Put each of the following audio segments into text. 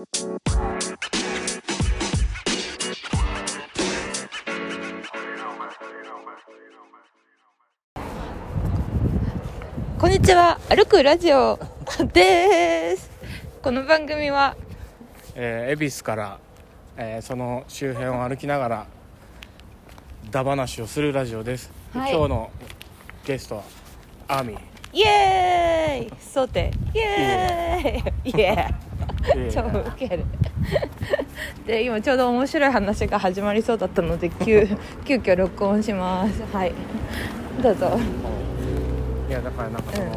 こんにちは。歩くラジオ。です。この番組はえー、恵比寿から、えーその周辺を歩きながらダ話をするラジオです、はい。今日のゲストはアーミー。イエーイ。ソテイエーイ。イエーイ 超ウケる。で今ちょうど面白い話が始まりそうだったので 急急遽録音します。はい。どうぞ。いやだからなんかその、うん。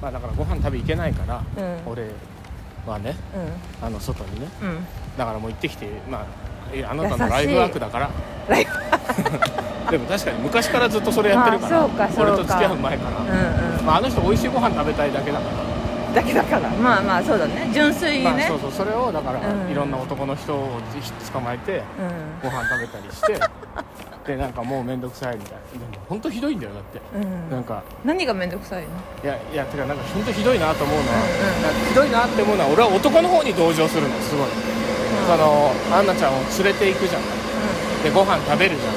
まあだからご飯食べ行けないから、うん。俺はねうあの外にねだからもう行ってきてまあえあなたのライフワークだから。ライでも確かに昔からずっとそれやってるからあそうかそうか。俺と付き合う前から、うんうん。まあ、あの人美味しいご飯食べたいだけだからだけだから。まあまあそうだね。純粋にね、まあ、そうそう。それをだから、うん。いろんな男の人を捕まえてうん。ご飯食べたりして でなんかもう面倒くさいみたいな。本当ひどいんだよだって、うん。なんか何が面倒くさいの？いやいやてかなんか本当ひどいなと思うのは、うんうん。ひどいなって思うのは俺は男の方に同情するのすごい、そのアンナちゃんを連れて行くじゃん。でご飯食べるじゃん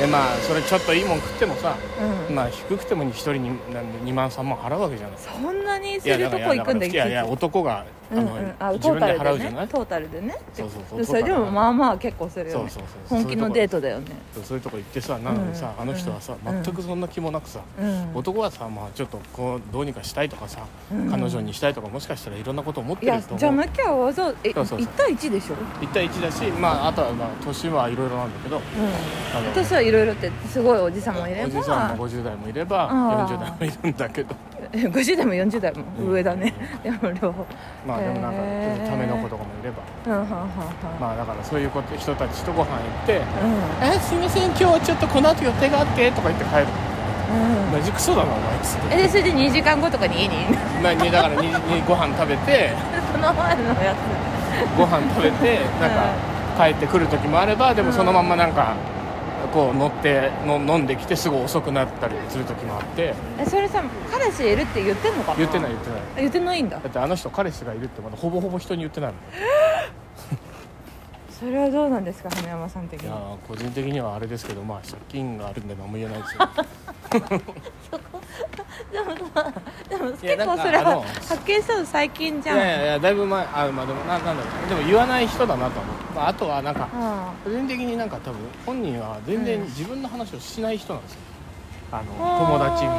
でまあそれちょっといいもん食ってもさ、うん。うんまあ低くても1人になんで2万3万払うわけじゃない。そんなにするとこ行くんだいやいや男があの、うんうん、あ自分で払うじゃない？トータルでね。そうそうそう。それでもまあまあ結構するよね。そうそうそう本気のデートだよね。そうそういうとこ行ってさなのにさ、うん。あの人はさ、うん。全くそんな気もなくさ、うん。男はさ、まあ、ちょっとこうどうにかしたいとかさ、うん。彼女にしたいとかもしかしたらいろんなこと思ってるとじゃ思うなきゃわざえそうそうそう。1対1でしょ？1対1だし、まあ、あとはまあ年はいろいろなんだけどうん。あの私はいろいろってすごいおじさんもいれおばじさんも50代もいればあー。40代もいるんだけど 50代も40代も上だね、でも両方まあでもなんかための子とかもいれば。まあだからそういうこと人たちとご飯行ってう「えすいません今日はちょっとこの後予定があって」とか言って帰る。んうん。マジクソだなお前っつって。えでそれで2時間後とかに家に？いるまあにだからににご飯食べて その前のやご飯食べてなんか帰ってくる時もあればでもそのまんまなんかこう乗っての飲んできてすぐ遅くなったりする時もあって。つえそれさ彼氏いるって言ってんのかな？言ってない言ってない。あ言ってないんだ？だってあの人彼氏がいるってまだほぼほぼ人に言ってないもん。それはどうなんですか花山さん的に？いやー個人的にはあれですけどまあ借金があるんで何も言えないですよ でもさでも結構それは発見したの最近じゃん。いやいやだいぶ前あまあでもななんだろうでも言わない人だなと思う、まあ、あとはなんかあ個人的になんか多分本人は全然自分の話をしない人なんですよ。あのあ友達に。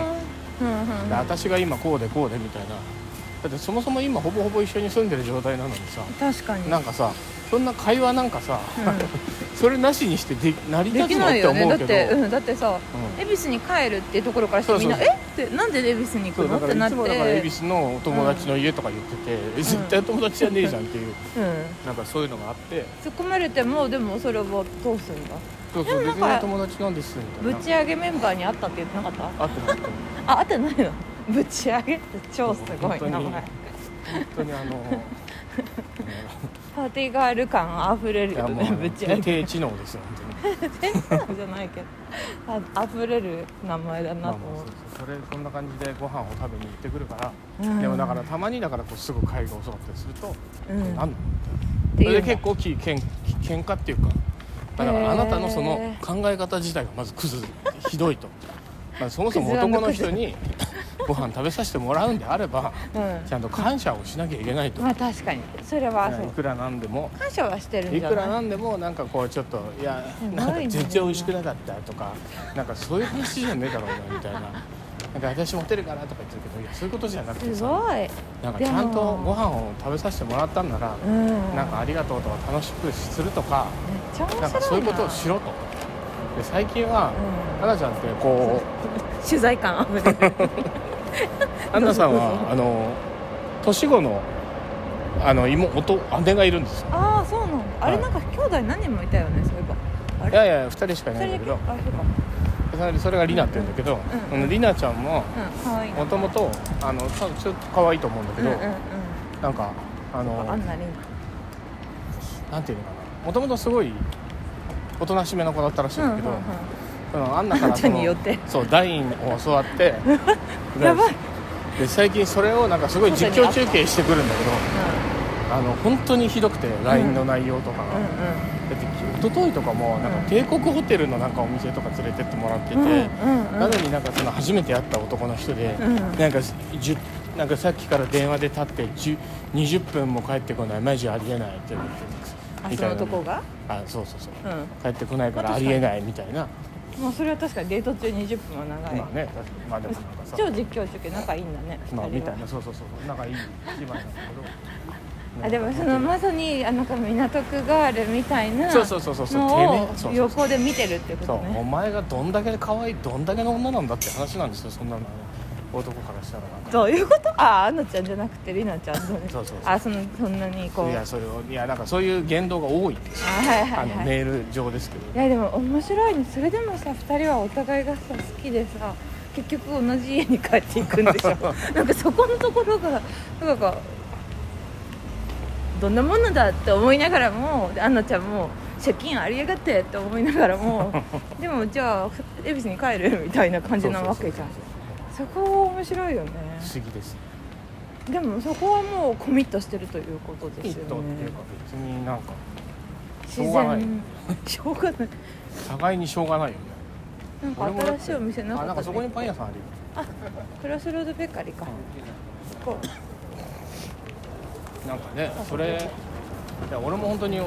うんうん。で私が今こうでこうでみたいな。だってそもそも今ほぼほぼ一緒に住んでる状態なのにさ。確かに。なんかさそんな会話なんかさ、う それなしにしてで成り立つの？ってないよね。だっ思うけど。てうん。だってさうん。恵比寿に帰るっていうところからしてみんなそう。え？ってなんで恵比寿に行くの？ってなって。らいつもだから恵比寿のお友達の家とか言ってて、え絶対友達じゃねえじゃんっていううん。なんかそういうのがあって。突っ込まれてもでもそれはどうすんだ？そうそう友達なんですみたいな。ぶち上げメンバーに会ったって言ってな。かったあってなってあ会ってないの？ぶち上げって超すごい名前。本当に。あの パーティーガール感あふれるよねぶち上げ。低知能ですよ本当に。天才じゃないけどあ溢れる名前だなと思そううそれそんな感じでご飯を食べに行ってくるから、うん。でもだからたまにだからこうすぐ会が遅かったりすると、うん。なんそれで結構きけん喧嘩っていうかまあだからあなたのそのへ考え方自体がまずクズひどいと、まあ、そもそも男の人にご飯食べさせてもらうんであればうん。ちゃんと感謝をしなきゃいけないと、まあ確かに。それはそう。いくらなんでも。感謝はしてるい？いくらなんでもなんかこうちょっといやなんか全然美味しくなかったとかなんかそういう話じゃねえだろうなみたいな。なんか私モテるからとか言ってるけどいやそういうことじゃなくてさすごい。なんかちゃんとご飯を食べさせてもらったんなら、うん。なんかありがとうとか楽しくするとかな。なんかそういうことをしろと。で最近は、うん。ちゃんってこ取材感あふれる。うアンナさんはあの年子のあの妹姉がいるんです。よああそうなのあれはい。なんか兄弟何人もいたよねそういえば。いやいや2人しかいないんだけど。あそうか。それそれがリナって言うんだけど、うんあのリナちゃんももともとあのちょっと可愛いと思うんだけど、うんうんうん。なんかあのあんなになんていうのかな。もともとすごいおとなしめの子だったらしいんだけど、うんうんうんそのアンナからによってそうダインを教わって やばい。で最近それをなんかすごい実況中継してくるんだけどあの本当にひどくて LINE の内容とかが、うんだって一昨日とかもなんか帝国ホテルのなんかお店とか連れてってもらってて、うんうんうんなのになんかその初めて会った男の人で、うん。なんかじゅなんかさっきから電話で立って10 20分も帰ってこない。マジありえないって言ってあその男が？あそうそうそう。うん。帰ってこないからありえないみたいなまあそれは確かにデート中20分は長い、まあねまあでもなんかさ超実況中継仲いいんだねまあみたいなそうそうそう仲いい姉妹なんだけど。あでもそのまさにあなんか港区ガールみたいなそうそうそうそうそう横で見てるってことね。お前がどんだけ可愛いどんだけの女なんだって話なんですよそんなの男からしたらなんかどういうこと？ああのちゃんじゃなくてりなちゃんそうそうそう。あそのそんなにこう。いやそれをいやなんかそういう言動が多いんですよあはいあはいはい。のメール上ですけど。いやでも面白いね。それでもさ2人はお互いがさ好きでさ結局同じ家に帰っていくんでしょ。なんかそこのところがなんかどんなものだって思いながらもでアンナちゃんも借金ありやがってって思いながらも でもじゃあ恵比寿に帰る？みたいな感じなわけじゃん。そこ面白いよね。不思議ですでもそこはもうコミットしてるということですよね。トっていうか別になんか自しょうがない。然しょうがない。互いにしょうがないよね。なんか新しいお店なかった、ね、あなんかそこにパン屋さんあるよあクロスロードベーカリーか、こなんかねそれいや俺も本当に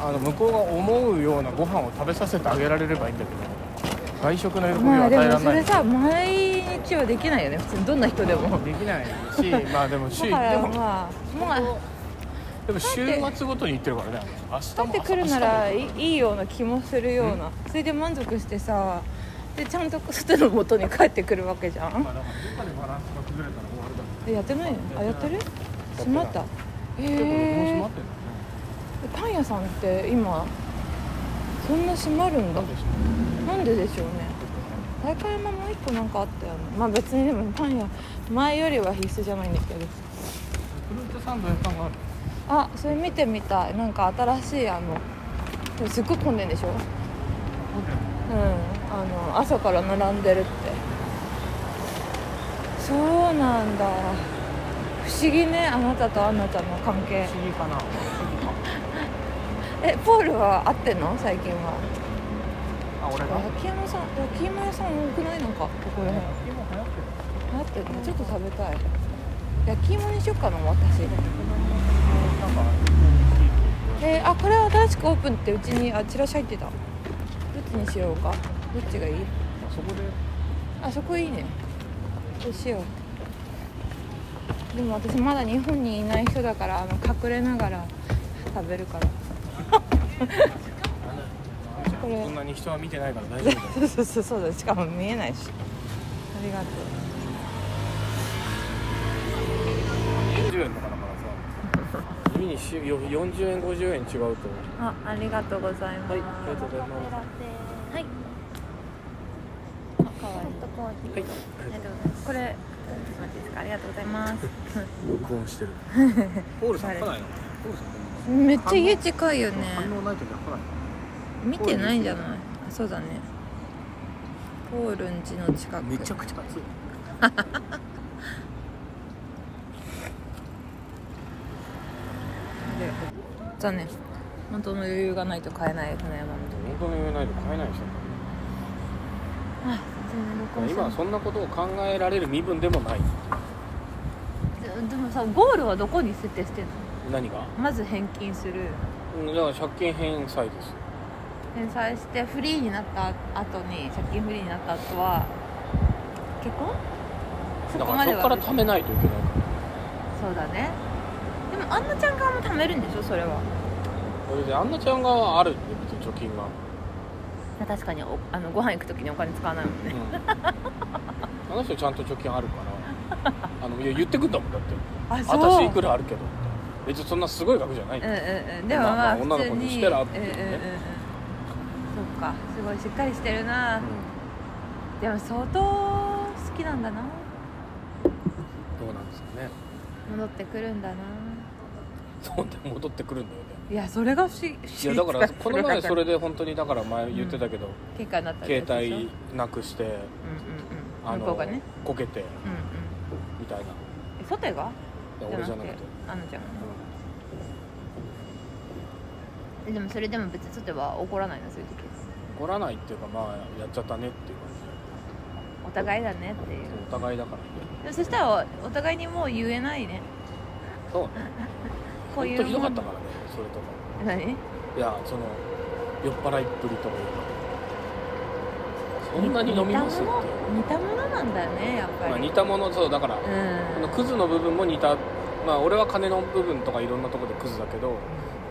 あの向こうが思うようなご飯を食べさせてあげられればいいんだけど外食の喜びうまあでを与えられない。もそれさ毎日はできないよね普通にどんな人でも。できないし まあでも週でもまあまあ。でも週末ごとに行ってるからね明日も帰ってくるなら明いいいような気もするような。それで満足してさでちゃんと外の元に帰ってくるわけじゃん。日まあだからどっかでバランスが崩れたら終わるだろうえやってない？のあやってる？閉まった？えまってんだパン屋さんって今そんな閉まるんだなんでででしょうね。大会山もう一個なんかあったよね。まあ別にでもパン屋前よりは必須じゃないんだけど。フルーツサンド屋さんがある。あそれ見てみたい。なんか新しいあのすっごい混んでんでしょ？うん。あの朝から並んでるって。そうなんだ。不思議ね。あなたとアンナちゃんの関係不思議かな。えポールは会ってんの？最近はあ俺が？焼き芋さん焼き芋屋さん多くない？なんかここら辺。今流行ってる。流行ってる。のちょっと食べたい。焼き芋にしよっかな私。えーあこれは新しくオープンってうちにあチラシ入ってた。どっちにしようか？どっちがいい？そこで。あそこいいね。そうしよう。でも私まだ日本にいない人だからあの隠れながら食べるから これそんなに人は見てないから大丈夫だよ。そうそうそう。そうだしかも見えないしありがと40円とかだからさ地味にしよ40円50円違うと。うあありがとうございます。はいありがとうございます。はいあかわいいはいありがとう。ございますこれちょっと待っていいですか？ありがとうございます。録音してる。ポールさん来ないの？ポールさんめっちゃ家近いよね。反応ない時は来ない見てないんじゃない？あそうだね。ポールン家の近く。めちゃくちゃ暑い。で残念。本当の余裕がないと買えない船山の本当に言えないと買えないでしあ全然今はそんなことを考えられる身分でもない。ででもさゴールはどこに設定してんの？何が？まず返金する。うんだから借金返済です返済してフリーになった後に借金フリーになった後は結婚？そだこまでは。からそこから貯めないといけない。からそうだね。でもアンナちゃん側も貯めるんでしょ？それは。それでアンナちゃんがあるって別に貯金が、確かにおあのご飯行く時にお金使わないもんね。うん、あの人ちゃんと貯金あるから。あのいや言ってくんだもんだって。あ私いくらあるけどって。別にそんなすごい額じゃない、うんうんうん。でもまあ女の子通ににしたらってうんうんうんうんかすごいしっかりしてるな、うでも相当好きなんだな。んどうなんですかね。戻ってくるんだな。そうで戻ってくるんだよね。いやそれが不思議。不いやだからこの前それでで本当にだから前言ってたけど、結果になったってや携帯なくしてうんうんうん。あのね？こけてうんうん。たいな。えソテが？いや俺じゃなくて。アンナちゃんが。えでもそれでも別にソテは怒らないのそういう時怒らないっていうかまあやっちゃったねっていう感お互いだねっていう。お互いだから。ねでもそしたらお互いにもう言えないね。そうね。こういうひどかったからねそれとか。何？いやその酔っ払いっぷりとか。そんなに飲みますって似たもの？似たものなんだよねやっぱり、まあ、似たものそうだから、うん。このクズの部分も似た。まあ俺は金の部分とかいろんなところでクズだけど向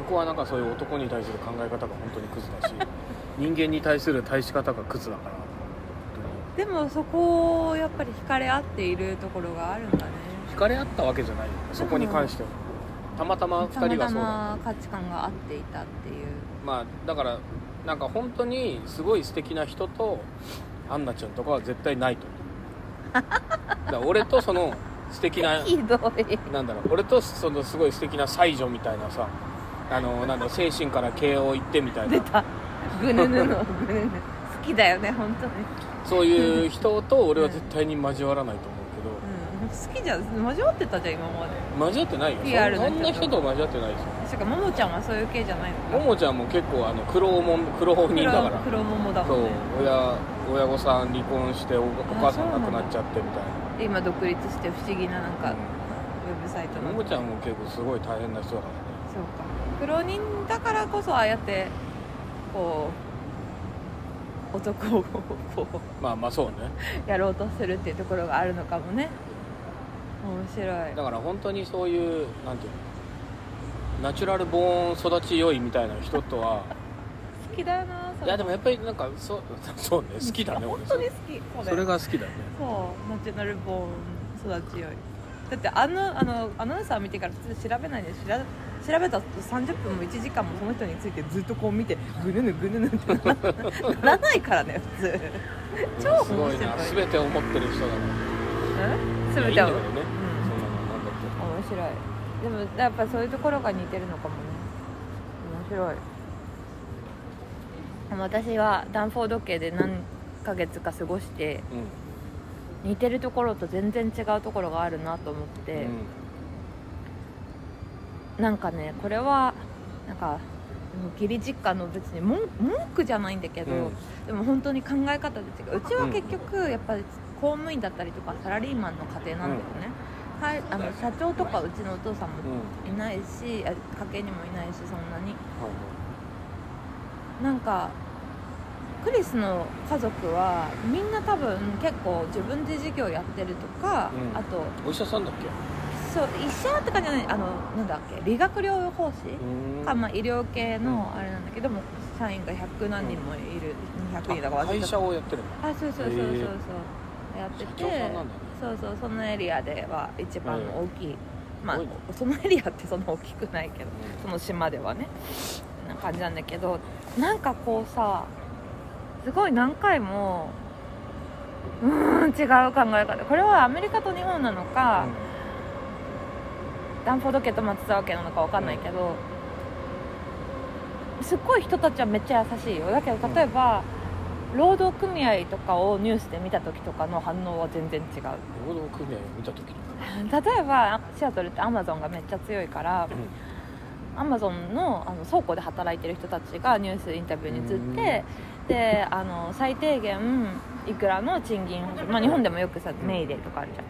こうはなんかそういう男に対する考え方が本当にクズだし人間に対する対し方がクズだから。本でもそこをやっぱり惹かれ合っているところがあるんだね。惹かれ合ったわけじゃないよ。そこに関しては。たまたま2人がそうだ。ま価値観が合っていたっていう。まあだからなんか本当にすごい素敵な人とアンナちゃんとかは絶対ないと。思 うだ俺とその素敵な ひどい。なんだろう。俺とそのすごい素敵な才女みたいなさあのなんだ精神から慶応行ってみたいな。出たぐぬぬのぐぬぬ。好きだよね本当に。そういう人と俺は絶対に交わらないと思うん。好きじゃん。交わってたじゃん今まで。うけど交わってないよ。リアルなそんな人と交わってないですよ。しかもももちゃんはそういう系じゃないのももちゃんも結構あの苦労もん苦労人だから。黒黒桃だそうもんね。親親御さん離婚しておお母さん亡くなっちゃってみたいな。で今独立して不思議ななんかウェブサイトの。ももちゃんも結構すごい大変な人だからね。そうか。苦労人だからこそああやってこう男をこまあまあそうね。うやろうとするっていうところがあるのかもね。面白い。だから本当にそういうなんていうの？ナチュラルボーン育ち良いみたいな人とは好きだよないやでもやっぱりなんかそう そうね好きだね俺本当に好き。そそれが好きだよね。そうナチュラルボーン育ちよい。だってあのあのアナウンサー見てから普通調べないで調べ調べたら30分も1時間もその人についてずっとこう見てぐぬぬぐぬぬってなならないからね普通。超面すごい白いな。全てを持ってる人だから。うん？全てを？いやいいんだけどね、うん。そんなのなんだって。面白い。でもやっぱそういうところが似てるのかもね。面白い。でも私はダンフォード家で何ヶ月か過ごして似てるところと全然違うところがあるなと思って、なんかねこれはなんか義理実家の別に文文句じゃないんだけど、うん。でも本当に考え方で違う。うちは結局やっぱり公務員だったりとかサラリーマンの家庭なんだよね、はい、あの社長とかうちのお父さんもうん。いないし、あ家系にもいないしそんなに。はい。なんかクリスの家族はみんな多分結構自分で事業やってるとか、うん。あとお医者さんだっけ？そう医者とかじゃないあのなんだっけ理学療法士？うん。か、まあ、医療系のあれなんだけども社員が100何人もいる、200人だから会社をやってるあそうそうそうそうそう。やっててね。そうそうそのエリアでは一番大きい、まあそのエリアってそんな大きくないけどその島ではね。な感じなんだけどなんかこうさすごい何回もうーん違う考え方。これはアメリカと日本なのか、ダンフォード家と松沢家なのか分かんないけど、すっごい人たちはめっちゃ優しいよ。だけど例えば、労働組合とかをニュースで見た時とかの反応は全然違う。労働組合を見た時に 例えばシアトルってアマゾンがめっちゃ強いからアマゾンのあの倉庫で働いてる人たちがニュースインタビューに移ってであの最低限いくらの賃金まあ、日本でもよくさんメイデーとかあるじゃん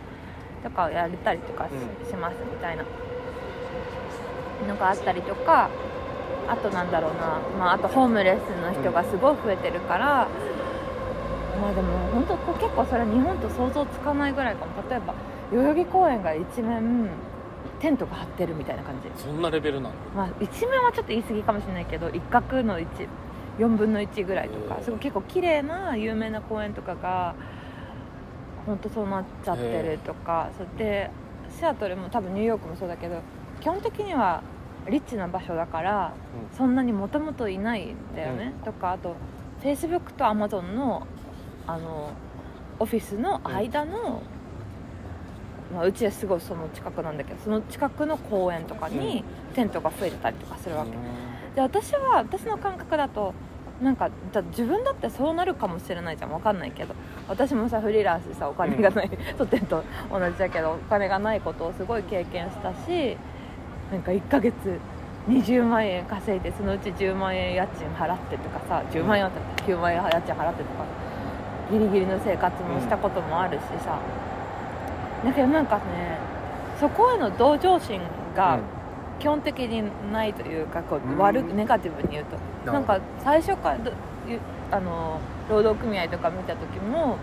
とかをやれたりとかし,、ますみたいな。のがあったりとかあとなんだろうな、まあ、あとホームレスの人がすごい増えてるから、まあでも本当こう結構それは日本と想像つかないぐらいかも。例えば代々木公園が一面テントが張ってるみたいな感じ。そんなレベルなのまあ、一面はちょっと言い過ぎかもしれないけど一角の14分の1ぐらいとかすごい結構綺麗な有名な公園とかが本当そうなっちゃってるとかそうでシアトルも多分ニューヨークもそうだけど基本的にはリッチな場所だからそんなにもともといないんだよね、とかあとフェイスブックとアマゾンのあのオフィスの間の、まあ、うちはすごいその近くなんだけどその近くの公園とかにテントが増えてたりとかするわけ、で私は私の感覚だとなんかだ自分だってそうなるかもしれないじゃん。わかんないけど。私もさフリーランスでさお金がない、とってんと同じだけどお金がないことをすごい経験したしなんか1ヶ月20万円稼いでそのうち10万円家賃払ってとかさ10万円あったら9万円家賃払ってとかギリギリの生活もしたこともあるしさ、だけどなんかねそこへの同情心が基本的にないというかこう悪くネガティブに言うと。なんか最初からあの労働組合とか見た時も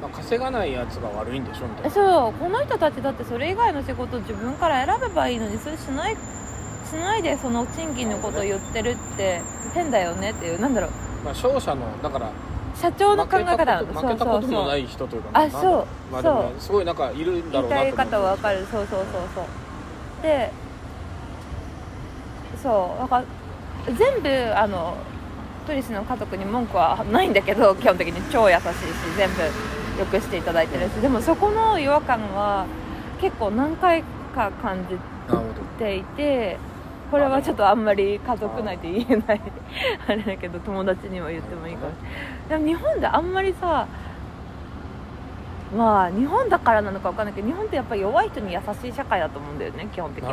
まあ、稼がないやつが悪いんでしょみたいな。そう。この人たちだってそれ以外の仕事を自分から選べばいいのにそれしないしないでその賃金のことを言ってるって変だよねっていうなんだろう。まあ、勝者のだから社長の考え方負けたこともない人というかな。んだあそう。まあすごいなんかいるんだろうなと言いたい方は分かる。そうそうそうそうでそうだから全部あのクリスの家族に文句はないんだけど 基本的に超優しいし全部よくしていただいてるしでもそこの違和感は結構何回か感じていてこれはちょっとあんまり家族内で言えないあれだけど友達には言ってもいいかもしれない。でも日本であんまりさまあ日本だからなのか分かんないけど日本ってやっぱり弱い人に優しい社会だと思うんだよね基本的に。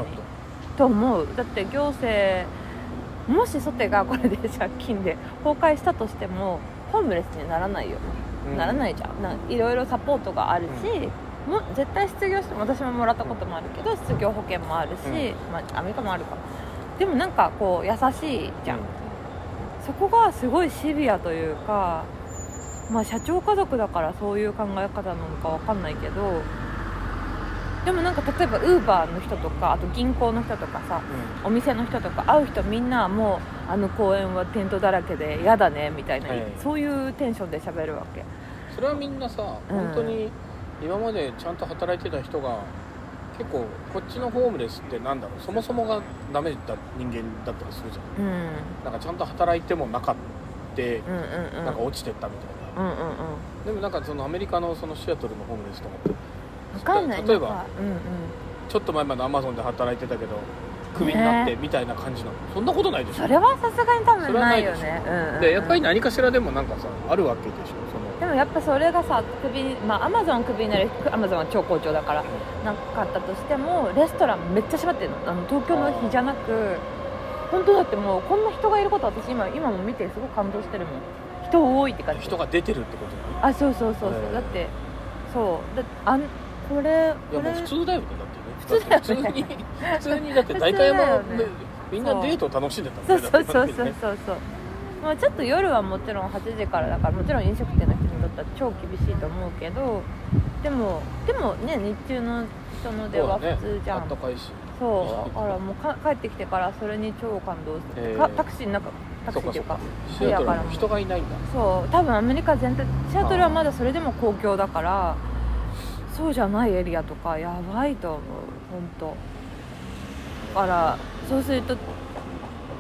と思う。だって行政もしソテがこれで借金で崩壊したとしてもホームレスにならないよ、うん。ならないじゃん。ないろいろサポートがあるし、も絶対失業しても私ももらったこともあるけど失業保険もあるし、うん。まあ、アメリカもあるか。でもなんかこう優しいじゃん、うそこがすごいシビアというかまあ社長家族だからそういう考え方なのかわかんないけどでもなんか例えばウーバーの人とかあと銀行の人とかさうお店の人とか会う人みんなもうあの公園はテントだらけで嫌だねみたいな、はい。そういうテンションで喋るわけ。んそれはみんなさうん。本当に今までちゃんと働いてた人が結構こっちのホームレスってなんだろうそもそもがダメだ人間だったりするじゃん。うん。なんかちゃんと働いてもなかってうんうんうん。なんか落ちてったみたいなうんうんうん。でもなんかそのアメリカのそのシアトルのホームレスとかって分かんない。例えばうんうん。ちょっと前までアマゾンで働いてたけどクビになってね。みたいな感じなの、そんなことないでしょ？それはさすがに多分ないよそれはね。うんうんうん。でやっぱり何かしらでもなんかさあるわけでしょ？そのでもやっぱそれがさクビまあアマゾンクビになるアマゾンは超好調だからなかったとしてもレストランめっちゃ閉まってるの。あの東京の日じゃなく本当だってもうこんな人がいること私今今も見てすごく感動してるもん人多いって感じ。人が出てるってことねあそうそうそうそう、へー。だってそう。だあんこれいやもう普通だよねだってね。普通だよね。普通に普通にだって代官山ね。でみんなデートを楽しんでたそうそうそうそうねそうそう。まあちょっと夜はもちろん8時からだからもちろん飲食店の人にとっては超厳しいと思うけどでもでもね日中の人の出は普通じゃん。あったかいし。そう。だからもうか帰ってきてからそれに超感動して、へー。かタクシーの中タクそうシーってかそうかシアトル人がいないんだ。そう多分アメリカ全体シアトルはまだそれでも公共だからそうじゃないエリアとかやばいと思う本当。だからそうすると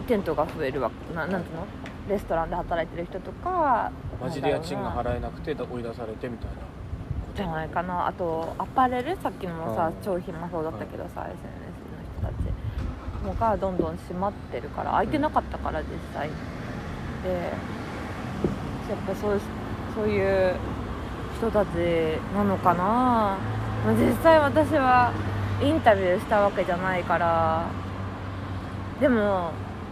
テントが増えるわけ。ななんていうの？レストランで働いてる人とかマジで家賃が払えなくて追い出されてみたいな。じゃないかな。あとアパレル？さっきのもさうん。超暇そうだったけどさちもがどんどん閉まってるから空いてなかったから実際。でやっぱそうそういう人たちなのかな、まあ、実際私はインタビューしたわけじゃないから。でも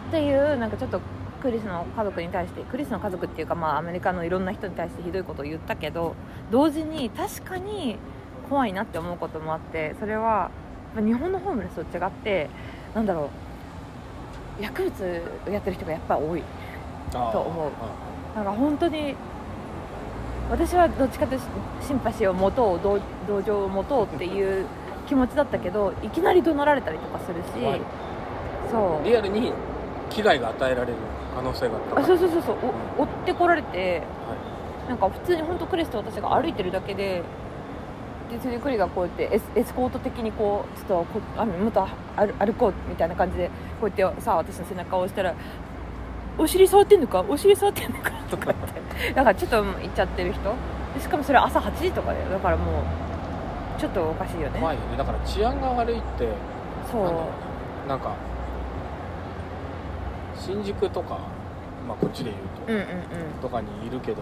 っていうなんかちょっとクリスの家族に対してクリスの家族っていうか、まあ、アメリカのいろんな人に対してひどいことを言ったけど同時に確かに怖いなって思うこともあってそれはまあ日本のホームレスと違ってなんだろう。薬物をやってる人がやっぱり多い。と思う。あなんか本当に私はどっちかというとシンパシーを持とう同同情を持とうっていう気持ちだったけどいきなり怒鳴られたりとかするし、そう。リアルに危害が与えられる可能性が高いあそうそうそうそう。お追ってこられてはなんか普通に本当クリスと私が歩いてるだけででそれでクリがこうやってエスエスコート的にこうちょっとこあのもっと歩歩こうみたいな感じでこうやってさ私の背中を押したら「お尻触ってんのかお尻触ってんのか」とかってだからちょっと言っちゃってる人。でしかもそれ朝8時とかでだからもうちょっとおかしいよねい怖いよね。だから治安が悪いってそう。なんか新宿とかまあ、こっちで言ううんうんうん。ととかにいるけど。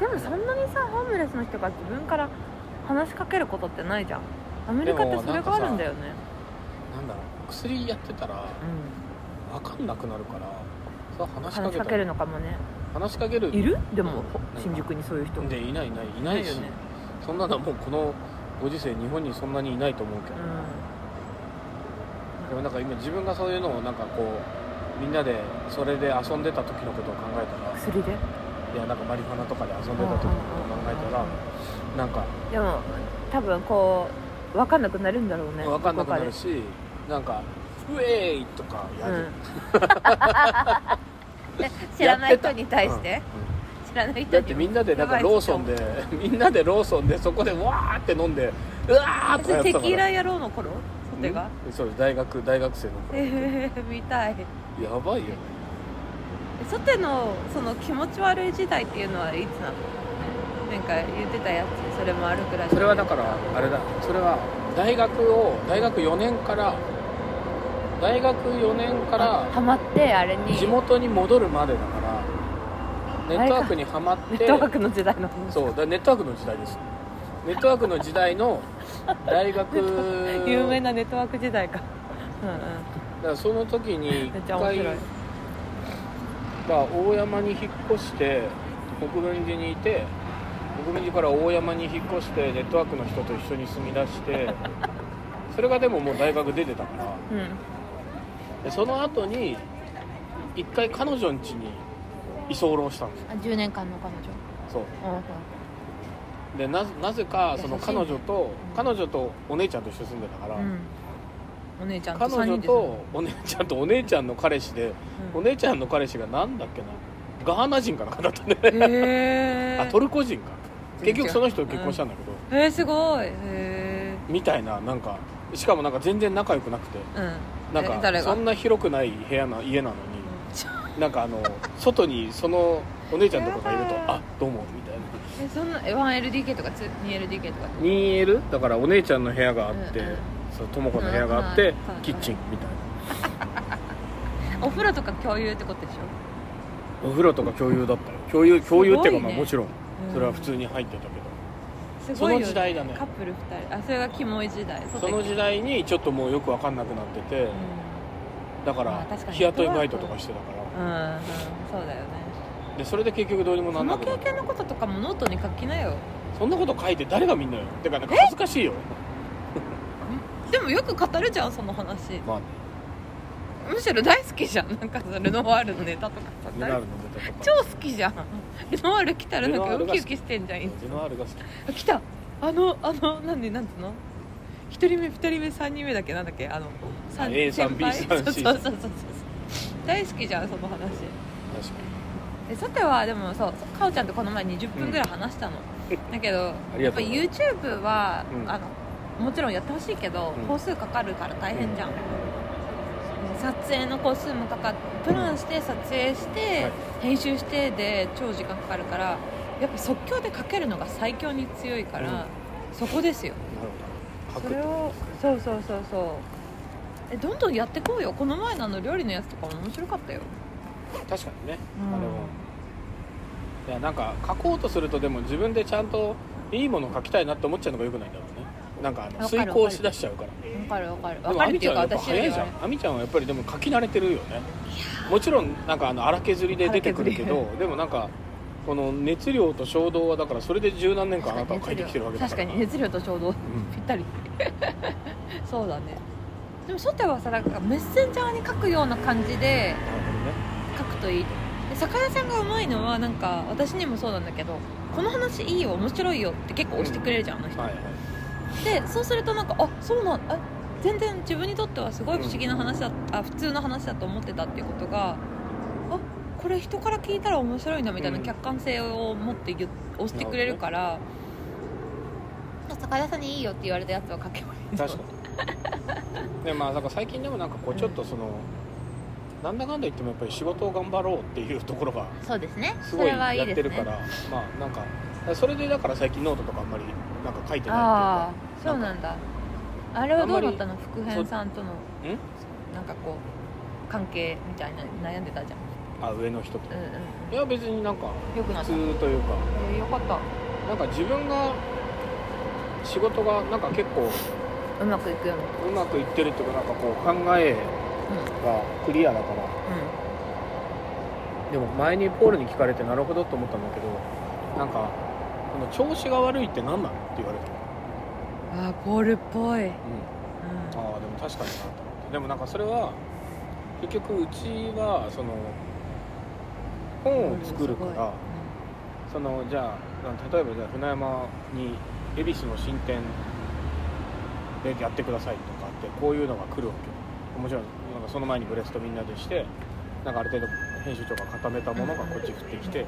でもそんなにさホームレスの人が自分から話しかけることってないじゃん。アメリカってそれがあるんだよね。なんだろう薬やってたらう分かんなくなるからさ話し話しかけるのかもね。話しかけるいる？でもうん新宿にそういう人。でいないいないいないし。よね。そんなのはもうこのご時世日本にそんなにいないと思うけど、うでもなんか今自分がそういうのをなんかこうみんなでそれで遊んでた時のことを考えたらん薬で？いやなんかマリファナとかで遊んでた時のことを考えたらなんか。でも多分こう分かんなくなるんだろうね分かんなくなるしなんか「ウェーイ!」とかやる、うん。知らない人に対して、知らない人に。だってみんなでなんかローソンで みんなでローソンでそこでわーって飲んでうわーとかやってたから。テキーラ野郎の頃？ソテが？うん？そうです大学大学生の頃。えー、見たい。やばいよね。ソテのその気持ち悪い時代っていうのはいつなの？なんか言ってたやつそれもあるくら。いそれはだからあれだ。それは大学を大学4年から大学4年からハマってあれに。地元に戻るまでだからネットワークにはまってネットワークの時代の。話そうだからネットワークの時代です。ネットワークの時代の大学 有名なネットワーク時代か。うんうん。だからその時に回まあ大山に引っ越して国分寺にいて国分寺から大山に引っ越してネットワークの人と一緒に住み出してそれがでももう大学出てたから。うん。でその後に一回彼女ん家に居候したんですよ。あ10年間の彼女？そう。うんでななぜかその彼女と、彼女とお姉ちゃんと一緒に住んでたから、うん。お姉ちゃんと彼3人女とお姉ちゃんとお姉ちゃんの彼氏で、うん。お姉ちゃんの彼氏がなんだっけな。ガーナ人かなんかだったね、へえ あトルコ人か結局その人と結婚したんだけど、えー、すごい。へえ。みたいななんかしかもなんか全然仲良くなくて。うん。なんかそんな広くない部屋な家なのになんかあの外にそのお姉ちゃんとかがいるとあどうもみたいな。えそんなえ 1LDK とか 2LDK とか 2L だからお姉ちゃんの部屋があって、うんうん。そう智子の部屋があって、うんキッチンみたい お風呂とか共有ってことでしょ？なお風呂とか共有だったよ。共有共有っていうか、まあもちろんうんそれは普通に入ってたけど、すごいよその時代だね。カップル2人。あそれがキモい時代。その時代にちょっともうよく分かんなくなってて、うだからまあ確かに。日雇いバイトとかしてたから。ん、うんうん、そうだよね。でそれで結局どうにもなそのんなくなって経験のこととかもノートに書きなよ。そんなこと書いて誰が見んのよ。てかなんか恥ずかしいよ。でもよく語るじゃんその話。まあむしろ大好きじゃん。なんかそのルノワールのネタとかさルナールのネタとか超好きじゃん。ルノワール来たらなんかウキウキしてんじゃんルノワールが好き。あ来た。あのあのなんでなんつうの？1人目2人目3人目だっけ？なんだっけ？あの A さん先輩？B さ C さそうんそうそうそう。大好きじゃんその話。確かえさてはでもそうかおちゃんとこの前20分ぐらい話したの、だけどやっぱ YouTube は、うん。あのもちろんやってほしいけど、うん。工数かかるから大変じゃん、撮影の工数もかかってプランして撮影して、はい。編集してで超時間かかるからやっぱ即興でかけるのが最強に強いから、うん。そこですよ。なるほど。それをそうそうそうそう。えどんどんやってこうよ。この前のあの料理のやつとかも面白かったよ、確かにね、うん。あれもいやなんか書こうとするとでも自分でちゃんといいもの書きたいなって思っちゃうのがよくないんだろうね。なんかあの遂行しだしちゃうから。わかるわかる。わかるっていうか亜美ちゃんはやっぱ私よりは早いじゃん。亜美ちゃんはやっぱりでも書き慣れてるよね。もちろんなんかあの荒削りで出てくるけ荒どでもなんかこの熱量と衝動はだからそれで十何年間あなたは書いてきてるわけだから。確かに熱量と衝動うんぴったり。そうだね。でも初手はさなんかメッセンジャーに書くような感じで書くといい。で酒屋さんがうまいのはなんか私にもそうなんだけどこの話いいよ面白いよって結構押してくれるじゃん、あの人。はいはい。でそうするとなんかあそうなんあ全然自分にとってはすごい不思議な話だ、あ普通の話だと思ってたっていうことがあこれ人から聞いたら面白いなみたいなうん。客観性を持って押してくれるから、酒屋さんにいいよって言われたやつは書けばいい確かに。でまあだから最近でもなんかこうちょっとその、なんだかんだ言ってもやっぱり仕事を頑張ろうっていうところがそうですね。すごいやってるからまあなんかそれでだから最近ノートとかあんまりなんか書いてないああっていうか。そうなんだあれはどうだったの？福編さんとのん？なんかこう関係みたいな悩んでたじゃん。あ上の人と。うんうんいや別になんかよくなった。普通というか。えーよかった。なんか自分が仕事がなんか結構うまくいくよねうまくいってるっていうかなんかこう考えうん。がクリアだから。でも前にポールに聞かれてなるほどと思ったんだけどなんかこの調子が悪いって何なのって言われたの、うんあーポールっぽい、うん。うん、ああでも確かになと思って。でもなんかそれは結局うちはその本を作るからそのじゃあ例えばじゃあ船山に恵比寿の新店でやってくださいとかってこういうのが来るわけもちろんなんかその前にブレストみんなでしてなんかある程度編集長が固めたものがこっち降ってきてで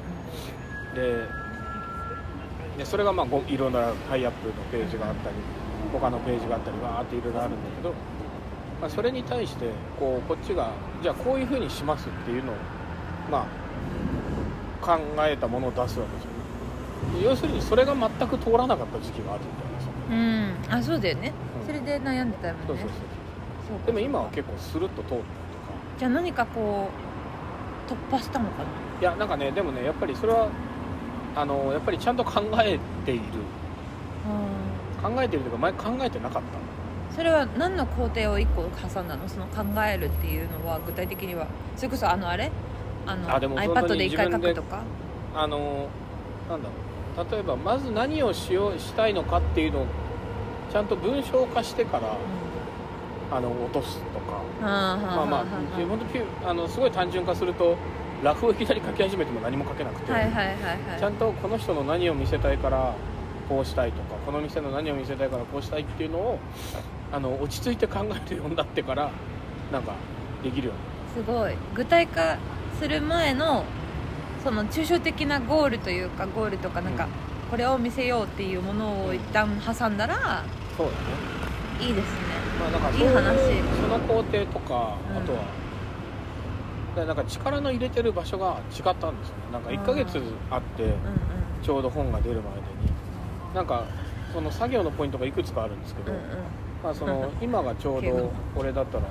でそれがまあごいろんなタイアップのページがあったり他のページがあったりわーっていろいろあるんだけど、まあ、それに対してこうこっちがじゃあこういうふうにしますっていうのをまあ考えたものを出すわけですよ要するにそれが全く通らなかった時期があるみたいですようん。あそうだよね、うん。それで悩んでたよね。そうそうそうそう。か。でも今は結構スルッと通ったりとか。じゃあ何かこう突破したのかな。いやなんかねでもねやっぱりそれはあのやっぱりちゃんと考えている。う考えているというか前考えてなかったんそれは何の工程を1個挟んだの？その考えるっていうのは具体的には。それこそあのあれ？あのあでも iPad にで1回書くとか？あのなんだろう。例えばまず何をしようしたいのかっていうのをちゃんと文章化してからあの落とすとか。ままあまあ本当ピュあのすごい単純化するとラフをいきなり書き始めても何も書けなくて、はいはいはいはい。ちゃんとこの人の何を見せたいからこうしたいとかこの店の何を見せたいからこうしたいっていうのをあの落ち着いて考えるようになってからなんかできるように。すごい。具体化する前のその抽象的なゴールというかゴールとかなんか、うん。これを見せようっていうものを一旦挟んだらそうだね。いいですね。まあなんかいい話。そういうその工程とか、うん。あとはでなんか力の入れてる場所が違ったんですよね。なんか1ヶ月あってちょうど本が出るまでに。なんかその作業のポイントがいくつかあるんですけど、まあ、その 今がちょうど これだったら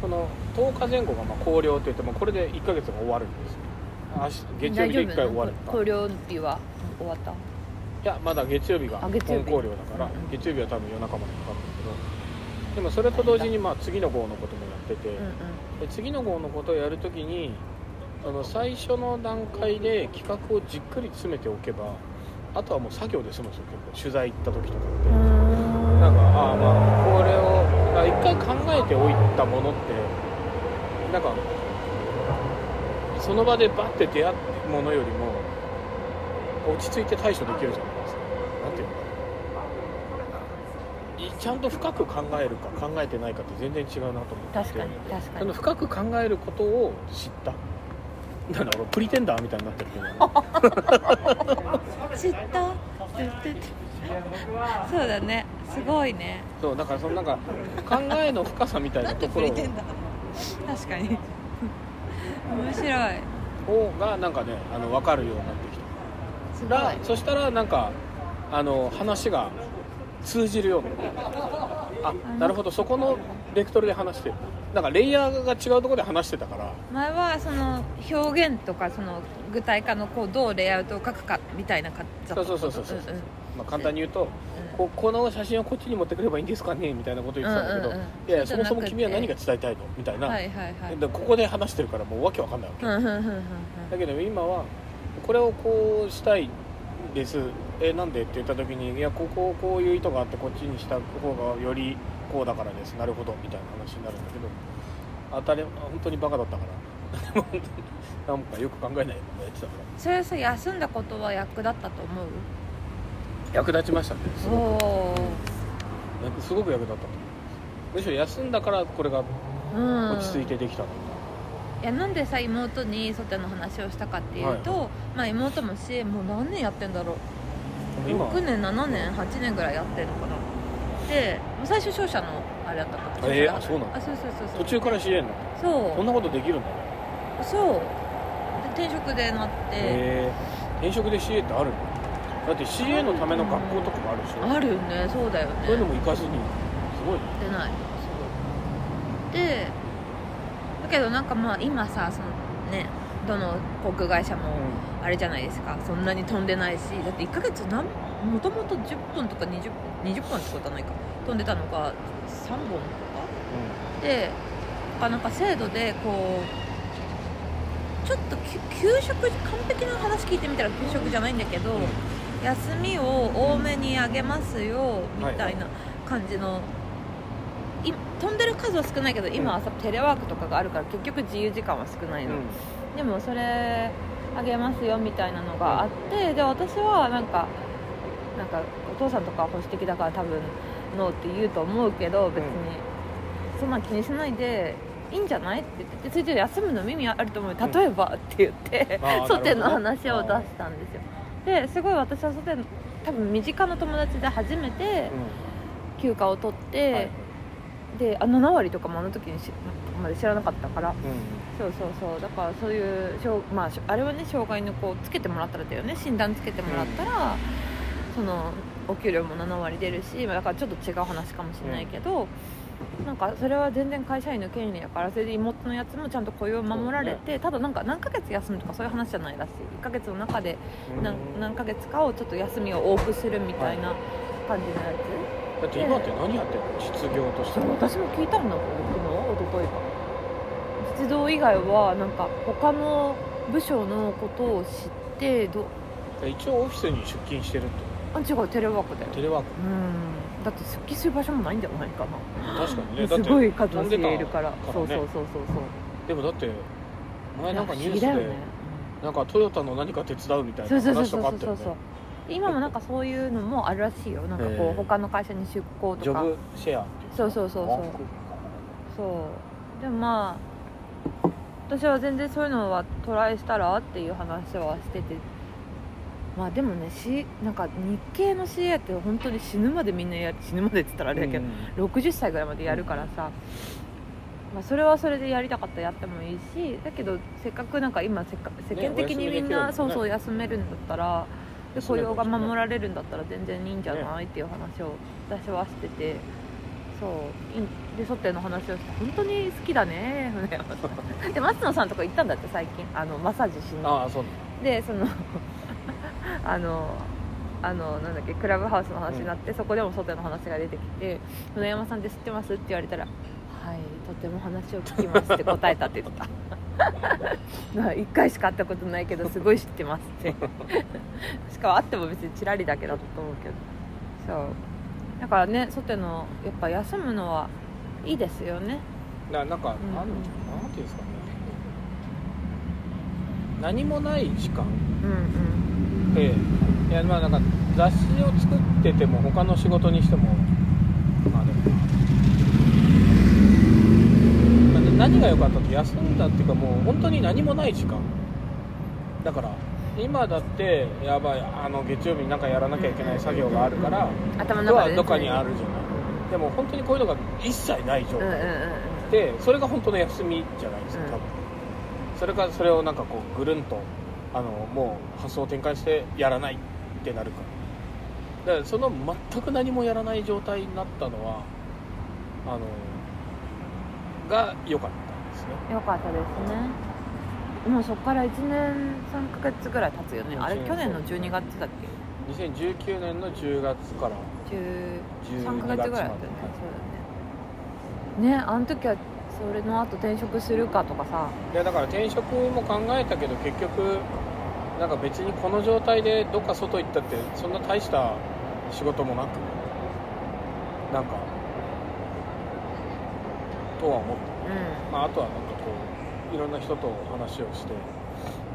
この10日前後がまあ考慮って言ってもこれで1ヶ月が終わるんですよ。明日月曜日で1回終わる。考慮日は終わったいやまだ月曜日が本考慮だから、月曜日は多分夜中までかかるんだけどでもそれと同時にまあ次の号のこともやってて、うんうん。で次の号のことをやるときにその最初の段階で企画をじっくり詰めておけばあとはもう作業で済むんですよ結構。取材行った時とかって、なんかああまあこれを一回考えておいたものってなんかその場でバッて出会ったものよりも落ち着いて対処できるじゃんていうのかないちゃんと深く考えるか考えてないかって全然違うなと思って確かに確かに。深く考えることを知った。なんだろうプリテンダーみたいになってるけど 知った？そうだね。すごいね。そうだからそのなんか考えの深さみたいなところ確かに。面白い。をがなんかねあの分かるようになってきた。らそしたらなんかあの話が通じるようにあなるほど。そこのベクトルで話してる。なんかレイヤーが違うところで話してたから。前はその表現とかその具体化のこうどうレイアウトを書くかみたいな感じだったそうそうそうそうそう、んん。まあ、簡単に言うと、うん。ここの写真をこっちに持ってくればいいんですかねみたいなこと言ってたんだけど、うんうんうん。いやいやそうもそも君は何が伝えたいのみたいな、はいはいはい。でここで話してるからもうわけわかんないわけ、うんうんうんうんうん。だけど今はこれをこうしたいですえなんで？って言った時にいやこここういう意図があってこっちにした方がよりこうだからですなるほどみたいな話になるんだけど当たり本当にバカだったから。なんかよく考えないのやってたから。それさ休んだことは役立ったと思う？役立ちましたね。すおごくすごく役立ったと思うむしろ休んだからこれがうん。落ち着いてできたの、いやなんでさ妹にソテの話をしたかっていうと、まあ妹も CM もう何年やってんだろう。今6年7年8年ぐらいやってるのかな。で最初商社のあれだったから。えーあそうなの？あそうそうそうそう。途中から支援なの？そう。そんなことできるんだねそう。で転職でなって、へえ転職で CA ってあるの？だって CA のための学校とかもあるでしょ？あるよね。そうだよね。そういうのも活かずに。すごいね。出ない。そうでだけどなんかまあ今さそのねどの航空会社もあれじゃないですか。そんなに飛んでないしだって1ヶ月なんもともと10本とか20本20本ってことはないか。飛んでたのが3本とか？でなかなか制度でこうちょっとき給食完璧な話聞いてみたら給食じゃないんだけど、休みを多めにあげますよみたいな感じの、い飛んでる数は少ないけど今はさテレワークとかがあるから結局自由時間は少ないの、でもそれあげますよみたいなのがあってで私はなんかなんかお父さんとかは保守的だから多分ノーって言うと思うけど別に、そんな気にしないでいいんじゃないって言ってでそれで休むの耳あると思う。よ例えばって言って、ソテの話を出したんですよ。ですごい私はソテ多分身近な友達で初めて休暇を取って、はい。であ7割とかもあの時にしまで知らなかったから。うんそうそうそう。だからそういうしょう、まあ、あれはね障害のこうつけてもらったらだよね。診断つけてもらったら、そのお給料も7割出るしまあだからちょっと違う話かもしれないけど、なんかそれは全然会社員の権利やからそれで妹のやつもちゃんと雇用を守られて、ただなんか何ヶ月休むとかそういう話じゃないらしい。1ヶ月の中でうん。何何ヶ月かをちょっと休みを多くするみたいな感じのやつ。だって今って何やってんの？実業として。私も聞いたんだ昨日一昨日。か実動以外はなんか他の部署のことを知ってど一応オフィスに出勤してるってあ違うテレワークだよ。テレワーク。うん。だって出勤する場所もないんじゃな。いかな確かにね。すごい数の人飛んでたいるから。そうそうそうそうそう。でもだって前なんかニュースでね。なんかトヨタの何か手伝うみたいなそうそうそう話とかあったよそうそうそうね。今もなんかそういうのもあるらしいよ。なんかこう他の会社に出向とか。ジョブシェアっていうそうそうそうそう。そう。でもまあ私は全然そういうのはトライしたらっていう話はしてて。まあでもねしなんか日系の CA って本当に死ぬまでみんなやる死ぬまでって言ったらあれだけど、60歳ぐらいまでやるからさ、まあ、それはそれでやりたかったらやってもいいしだけどせっかくなんか今せっか世間的にみんな、ねそうそう休めるんだったらで雇用が守られるんだったら全然いいんじゃない、っていう話を私はしててそう。いでソテの話をして本当に好きだね 船山さん。で松野さんとか行ったんだって最近。あのマッサージしに。ああそう。でその あのあのなんだっけクラブハウスの話になって、そこでもソテの話が出てきて「船山さんって知ってます?」って言われたら「はいとても話を聞きます」って答えたって言ってた。まあ1回しか会ったことないけどすごい知ってますって。しかも会っても別にチラリだけだと思うけど。そうだからねソテのやっぱ休むのはいいですよね。ななんか、うん。なんなんていうんですかね。何もない時間。うんっていやまあなんか雑誌を作ってても他の仕事にしてもまあでもまあ何が良かったって休んだっていうかもう本当に何もない時間。だから今だってやばいあの月曜日になんかやらなきゃいけない作業があるからうん頭のド中でアどっかにあるじゃない。でも本当にこういうのが一切ない状うんうんうん態うん。でそれが本当の休みじゃないですかうん。多分。それからそれをなんかこうぐるんとあのもう発想を転換してやらないってなるから。だからその全く何もやらない状態になったのはあのが良かったですね。よかったですねもうそこから1年3ヶ月ぐらい経つよね。あれうん去年の12月だっ2019年の10月から。け13 12ヶ月ぐらいだったよね。そうだよね。ねあの時はそれの後転職するかとかさ。いやだから転職も考えたけど結局なんか別にこの状態でどっか外行ったってそんな大した仕事もなくなんかとは思った、うん。まあ、あとはなんかいろんな人と話をして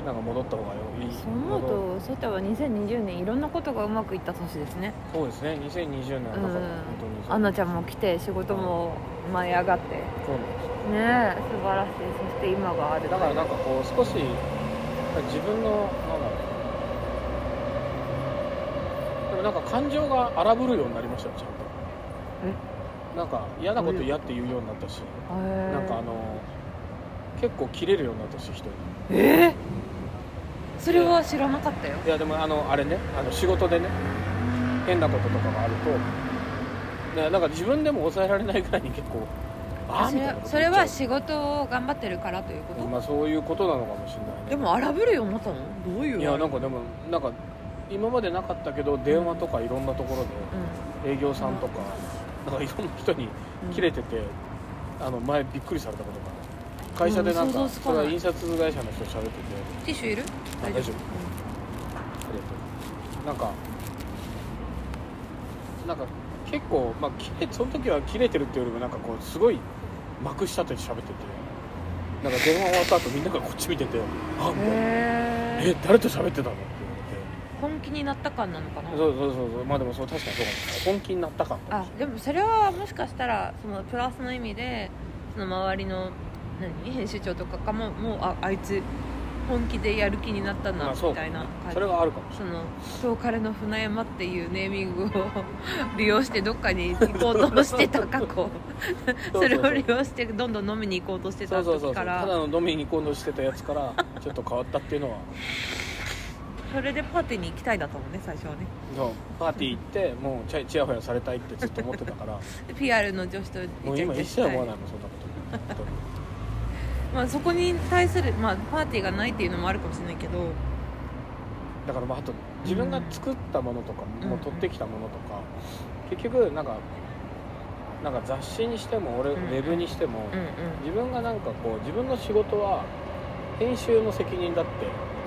なんか戻った方がいい。そう思うとソテは2020年いろんなことがうまくいった年ですね。そうですね。2020年はだから本当にアンナちゃんも来て仕事も舞い上がって。ねそうなんですえ素晴らしい。そして今がある。だからなんかこう少し自分のなんだろう。でもなんか感情が荒ぶるようになりましたよちゃんと。なんか嫌なこと嫌って言うようになったし。なんかあの結構切れるようになったし人に。えー？それは知らなかったよ。いやでもあのあれねあの仕事でね変なこととかがあるとねなんか自分でも抑えられないぐらいに結構ああそれみたいなことそれは仕事を頑張ってるからということ、まあそういうことなのかもしれないね。でも荒ぶるよ思ったのどういう？いやなんかでもなんか今までなかったけど電話とかいろんなところで営業さんとかなんかいろんな人に切れてて、あの前びっくりされたことが会社でなんうん想か像つかない。それは印刷会社の人と喋ってて。ティッシュいる？あ大丈夫。ありがとう。なんかなんか結構まあ切れその時は切れてるっていうよりもなんかこうすごいまくしたと喋ってて。なんか電話終わった後みんながこっち見てて「あうんみたいな。へええ誰と喋ってたの?」って本気になった感なのかな？言われてそうそうそうそう。まあでもそう確かにそうかも本気になった感あしでもそれはもしかしたらそのプラスの意味でその周りの何？編集長とかかももうああいつ本気でやる気になったなみたいな感じ。それはあるかも。しその「東彼の船山」っていうネーミングを 利用してどっかに行こうとしてた過去。そうそそう。れを利用してどんどん飲みに行こうとしてた時から。そうただの飲みに行こうとしてたやつからちょっと変わったっていうのは。それでパーティーに行きたいだったもんね最初はね。そう。パーティー行ってもうチヤチヤホヤされたいってずっと思ってたから。で PR の女子とイもう今一切思わないもんそんなことまあ、そこに対する、まあ、パーティーがないっていうのもあるかもしれないけど。だからまああと自分が作ったものとかうんもう取ってきたものとか結局なんかなんか雑誌にしても俺ウうん。ェブにしてもうんうん。自分がなんかこう自分の仕事は編集の責任だって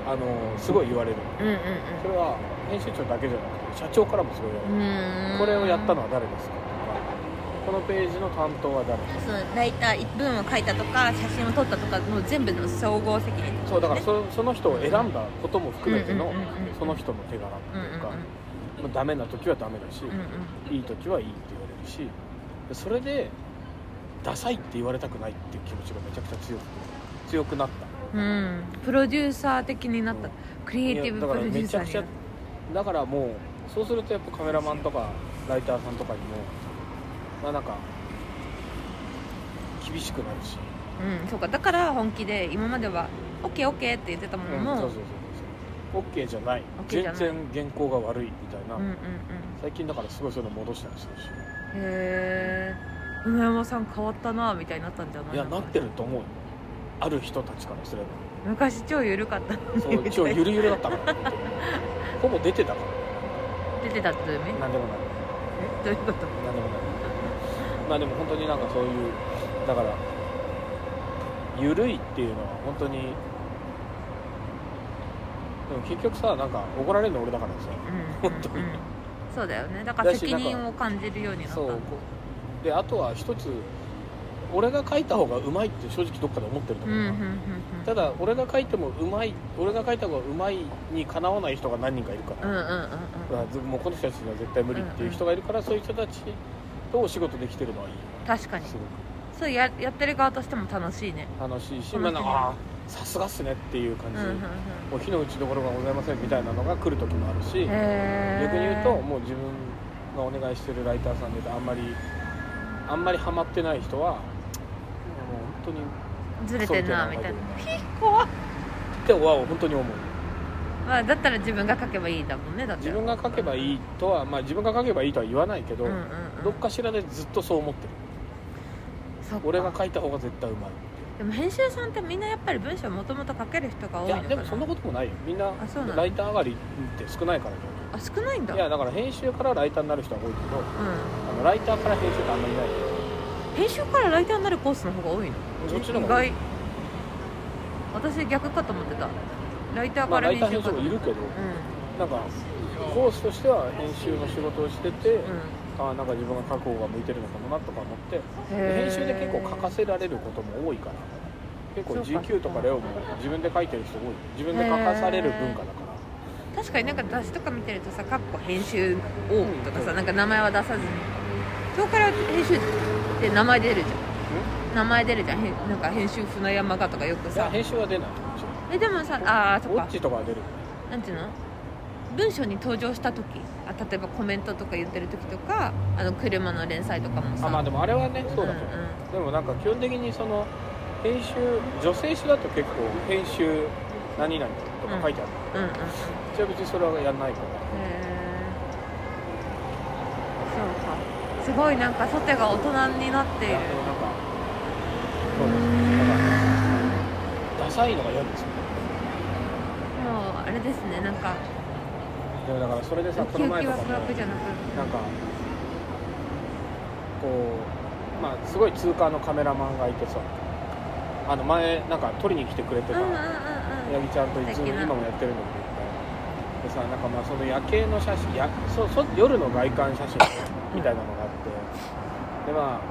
あのすごい言われる。うんうんそれは編集長だけじゃなくて社長からもすごい言われる。うんうん。これをやったのは誰ですか？このページの担当は誰？そのライター文を書いたとか写真を撮ったとかもう全部の総合責任。そうだからそその人を選んだことも含めてのうんうんうんうん。その人の手柄うんうんっていうか、まあダメな時はダメだし、うんうんいい時はいいって言われるしでそれでダサいって言われたくないっていう気持ちがめちゃくちゃ強くて強くなった。うん。うんプロデューサー的になった、うん。クリエイティブプロデューサーにめちゃくちゃだからもうそうするとやっぱカメラマンとかライターさんとかにもまあなんか厳しくなるし、うんそうか。だから本気で今までは OKOK って言ってたものも、そうそうそうそう OK じゃない。じゃ全ない。然原稿が悪いみたいな、うんうんうん。最近だからすごいそういうの戻したりするし。へえ梅山さん変わったなみたいになったんじゃないいやなってると思うよ。ある人たちからすれば。昔超緩かった。そう超ゆるゆるだったから ほぼ出てたから。出てたって意味？なんでもない。え？どういうこと？なんでもないまあでも本当になんかそういうだからゆるいっていうのは本当にでも結局さなんか怒られるの俺だからさ。うん。本当に。うん。そうだよね。だから責任を感じるようになった。そうであとは一つ俺が書いた方がうまいって正直どっかで思ってると思う、うんうんうんうん。ただ俺が書いてもうまい俺が書いた方がうまいにかなわない人が何人かいるから、うんうんうんうん。もうこの人たちには絶対無理っていう人がいるから、そういう人たちとお仕事できてるのはいい確かに。そうややってる側としても楽しいね。く楽しいしまあなんかあーさすがっすねっていう感じ、うんうんうん。もう火の打ちどころがございませんみたいなのが来る時もあるし、へー。逆に言うともう自分がお願いしてるライターさんであんまりあんまりハマってない人はもう本当にずれてんなみたいな。クひ怖っっては本当に思う。まあだったら自分が書けばいいんだもんねだって。自分が書けばいいとは、まあ、自分が書けばいいとは言わないけど、うんうんうんどっかしらでずっとそう思ってる。俺が書いた方が絶対うまい。でも編集さんってみんなやっぱり文章もともと書ける人が多いいのかな。やでもそんなこともないよ。みんなライター上がりって少ないからあ少ないんだ。いやだから編集からライターになる人は多いけどうあのライターから編集ってあんまりいない。ん編集からライターになるコースの方が多いの？そっちの意方が多い。外。私逆かと思ってた。ライターまあからライター編編集かと思って集もいるけどうなんかコースとしては編集の仕事をしてて、んあなんか自分が書く方が向いてるのかもなとか思って編集で結構書かせられることも多いから結構 GQ とかレオも自分で書いてる人多い。自分で書かされる文化だから。確かになんか雑誌とか見てるとさ「かっこ編集を」とかさ、うん。なんか名前は出さずに。そこから編集って名前出るじゃん。名前出るじゃん。なんか編集船山がとかよくさ。編集は出ない。えでもさああそっか。ッチとかは出る。なんていうの？文章に登場した時。あ例えばコメントとか言ってる時とかあの車の連載とかもさ。あまあでもあれはねそうだと思う、んん。でもなんか基本的にその編集女性誌だと結構編集何々とか書いてある、うんうんうん。へうちは別にそれはやんないか。らえそうか。すごいなんかソテが大人になっている。なんかそうだからダサいのが嫌ですよもうあれですね。なんかでもだからそれでさウこの前とかもなんかこうまあすごい通過のカメラマンがいてさあの前なんか撮りに来てくれてた八木ちゃんといつ今もやってるんだけどでさなんかまあその夜景の写真やそそ夜の外観写真みたいなのがあってでまあ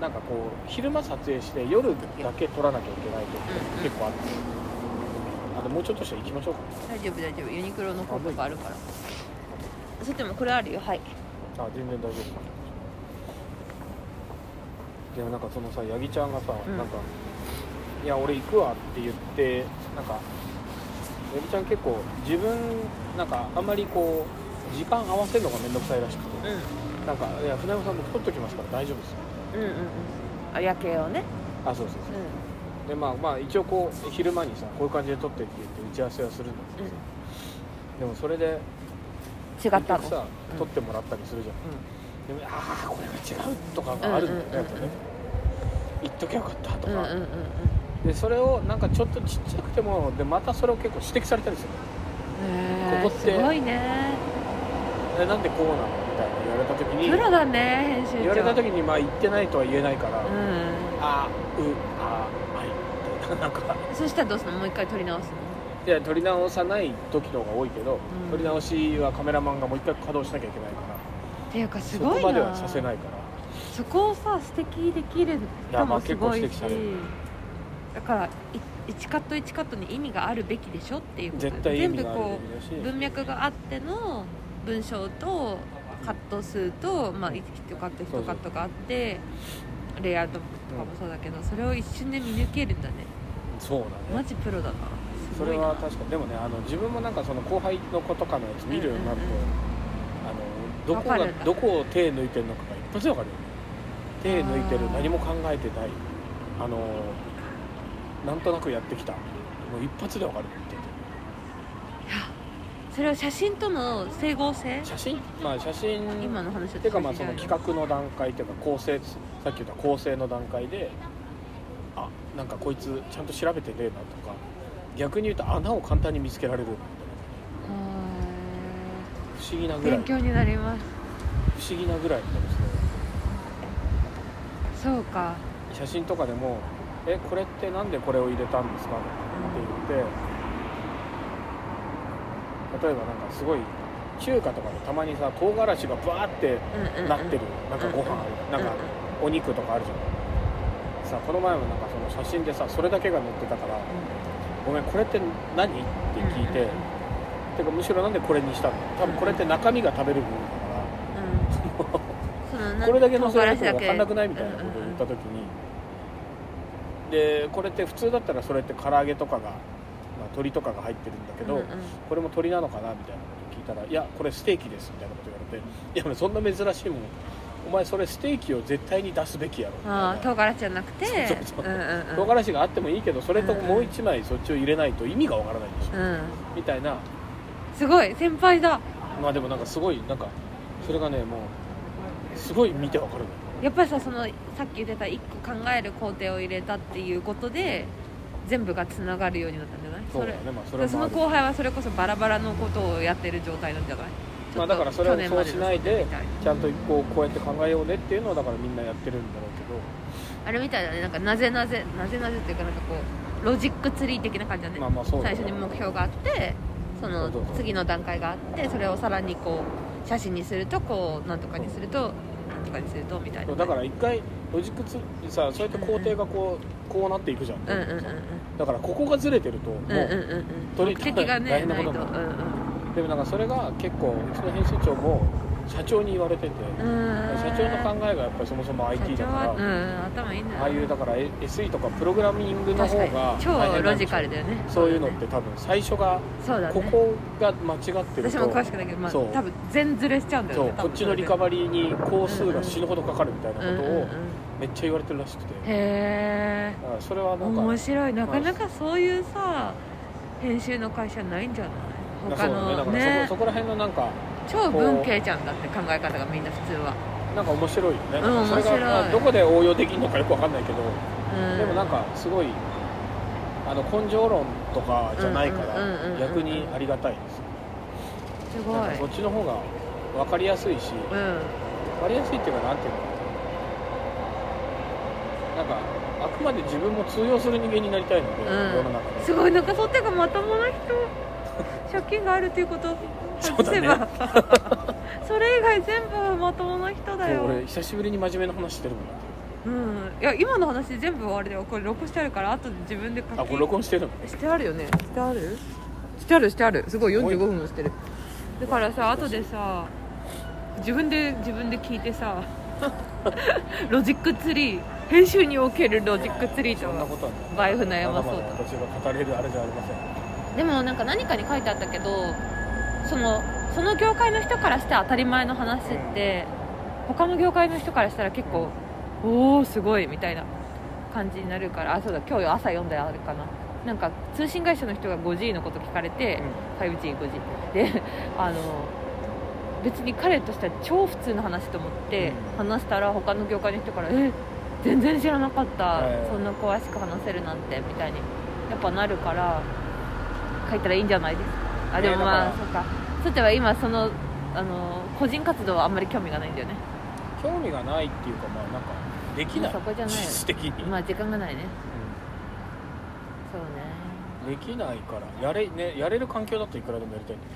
なんかこう昼間撮影して夜だけ撮らなきゃいけないと結構あって。あともうちょっとしたら行きましょうか。大丈夫大丈夫。ユニクロの広告あるから。そってもこれあるよ。はい。あ全然大丈夫。でもなんかそのさ八木ちゃんがさ、うん。なんか「いや俺行くわ」って言ってなんか八木ちゃん結構自分なんかあんまりこう時間合わせるのが面倒くさいらしくて、うなんか「いや船山さん僕撮っときますから大丈夫ですよ。んうんうんうん。あ夜景をね」あそうそうそうでまあまあ一応こう昼間にさこういう感じで撮ってって言って打ち合わせはするんだけどさ、でもそれで違ったの？さうん。撮ってもらったりするじゃん。うでもああこれが違うとかがあるんだよね、やっぱね。言っときゃよかったとか、でそれをなんかちょっとちっちゃくてもでまたそれを結構指摘されたりするここって。すごいね。えなんでこうなの？みたいな言われた時に。プロだね編集長。言われた時にまあ言ってないとは言えないから、うん。あうあななんかそしたらどうするの？もう一回撮り直すの？いや撮り直さない時の方が多いけど、ん。撮り直しはカメラマンがもう一回稼働しなきゃいけないから。っていうかすごいな。そこまではさせないから。そこをさ指摘できるのもすごいしいやまあ結構指摘されるだからい1カット1カットに意味があるべきでしょっていうこと。絶対意全部味があるこべきだし。う文脈があっての文章とカット数と、まあ、1カット1カットがあってレイアウトとかもそうだけど、それを一瞬で見抜けるんだね。そうだマねジプロだな。すそれは確かに。でもねあの自分もなんかその後輩の子とかのやつ見るようになると、うんうんうん。あのどこがどこを手抜いてるのかが一発でわかるよね。手抜いてる何も考えてない。あのなんとなくやってきた。もう一発でわかるって言って。それは写真との整合性？写真？まあ写真。今の話だっていうかまあその画企画の段階っていうか構成さっき言った構成の段階であなんかこいつちゃんと調べてねえなとか逆に言うと穴を簡単に見つけられる。不思議なぐらい。勉強になります。不思議なぐらいなんですね。そうか。写真とかでも「えこれってなんでこれを入れたんですか?」って言って例えばなんかすごい中華とかでたまにさ唐辛子がバーってうんうんうん。なってる。なんかご飯あるなんかお肉とかあるじゃん。さこの前もなんかその写真でさそれだけが載ってたから「ごめんこれって何?」って聞いててかむしろなんでこれにしたの？多分これって中身が食べる部分だから。そのなこれだけ載せられても分かんなくないみたいなことを言った時に、でこれって普通だったらそれって唐揚げとかが、まあ、鶏とかが入ってるんだけど、うんうん。これも鶏なのかな？みたいなことを聞いたら「いやこれステーキです」みたいなこと言われて「いやそんな珍しいもんお前それステーキを絶対に出すべきやろ」みああ唐辛子じゃなくて？唐辛子があってもいいけどそれともう一枚そっちを入れないと意味がわからないでしょ、うん。みたいな。すごい先輩だ。まあでもなんかすごいなんかそれがねもうすごい見てわかるのやっぱりさそのさっき言ってた一個考える工程を入れたっていうことで全部がつながるようになったんじゃない？そうだね。まあそれその後輩はそれこそバラバラのことをやってる状態なんじゃない？まあだからそれをそうしないでちゃんとこうこうやって考えようねっていうのをだからみんなやってるんだろうけど。あれみたいだね。なんかなぜなぜなぜなぜっていうかなんかこうロジックツリー的な感じだね、まあまあそうだね。最初に目標があってその次の段階があってそれをさらにこう写真にするとこうなんとかにするとなんとかにするとみたいな。だから一回ロジックツさそうやって工程がこうこうなっていくじゃん、うんうんうんうん。だからここがずれてるともう、うんうんうんうん。取り目的がね大変なことうんでもなんかそれが結構うちの編集長も社長に言われてて、うん。社長の考えがやっぱりそもそも IT だから、うん頭いいんだよああいうだから SE とかプログラミングの方が超ロジカルだよね。そういうのって多分最初がね。ここが間違ってると私も詳しくないけど、まあ、そう。多分全ずれしちゃうんだよねこっちのリカバリーに工数が死ぬほどかかるみたいなことをめっちゃ言われてるらしくて。だへえそれはなんか面白い。なかなかそういうさ編集の会社ないんじゃない？他そうね。だのからそこ,、ね。そこら辺のなんか超文系じゃんだって考え方がみんな普通は。なんか面白いよね、うんそれが面白い。まあどこで応用できるのかよくわかんないけど、うん。でもなんかすごいあの根性論とかじゃないから逆にありがたいです。すごい。そっちの方が分かりやすいし分うん。かりやすいっていうかなんていうの。なんかあくまで自分も通用する人間になりたいので、うん。世の中で。すごいなんかそってがまともな人 借金があるっていうことを外せばそれ以外全部まともな人だよ。俺久しぶりに真面目な話してるもんだうん。いや今の話全部あれだよ。これ録してあるから後で自分で書きあこれ録音してるの？してあるよね。してある？してあるしてある。すごい45分もしてる。だからさ後でさ自分で自分で聞いてさロジックツリー編集におけるロジックツリーとそんなはことはねバイフ悩まそうとだ私が語れるあれじゃありませんでもなんか何かに書いてあったけどそのその業界の人からして当たり前の話って他の業界の人からしたら結構おおすごいみたいな感じになるからあそうだ今日朝読んだやあるかな。なんか通信会社の人が 5G のこと聞かれて、5G5G であの別に彼としては超普通の話と思ってうん。話したら他の業界の人から「え全然知らなかった、はい。そんな詳しく話せるなんて」みたいにやっぱなるから書いたらいいんじゃないですか？あでもまあ、ねそっか。そっては今そのあの個人活動はあんまり興味がないんだよね。興味がないっていうかまあなんかできない。そこじゃないよ実質的に、まあ時間がないね。そうね。うんできないから。やれ,、ね、やれる環境だといくらでもやりたいんだ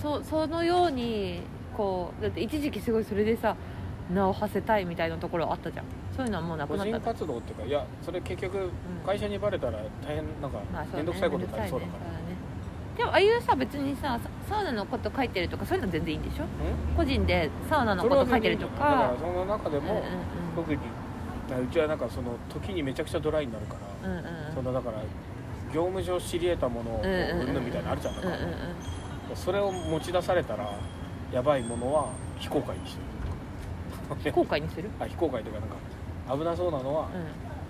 そそのようにこうだって一時期すごいそれでさ名を馳せたいみたいなところあったじゃんそういうのはもうなくなった人活動っていうかいやそれ結局会社にバレたら大変なんか面倒くさいことになりそうだから、でもああいうさ別にさササウナのこと書いてるとかそういうの全然いいんでしょ？個人でサウナのこと書いてるとだからかその中でも、うんうん特にうちはなんかその時にめちゃくちゃドライになるから、うんうんうん。そのだから業務上知り得たものをうんうんうんうんぬんみたいなのあるじゃんだから、うんうんうん。それを持ち出されたらやばいものは非公開にして非る公開にする？あ非公開というかなんか危なそうなのは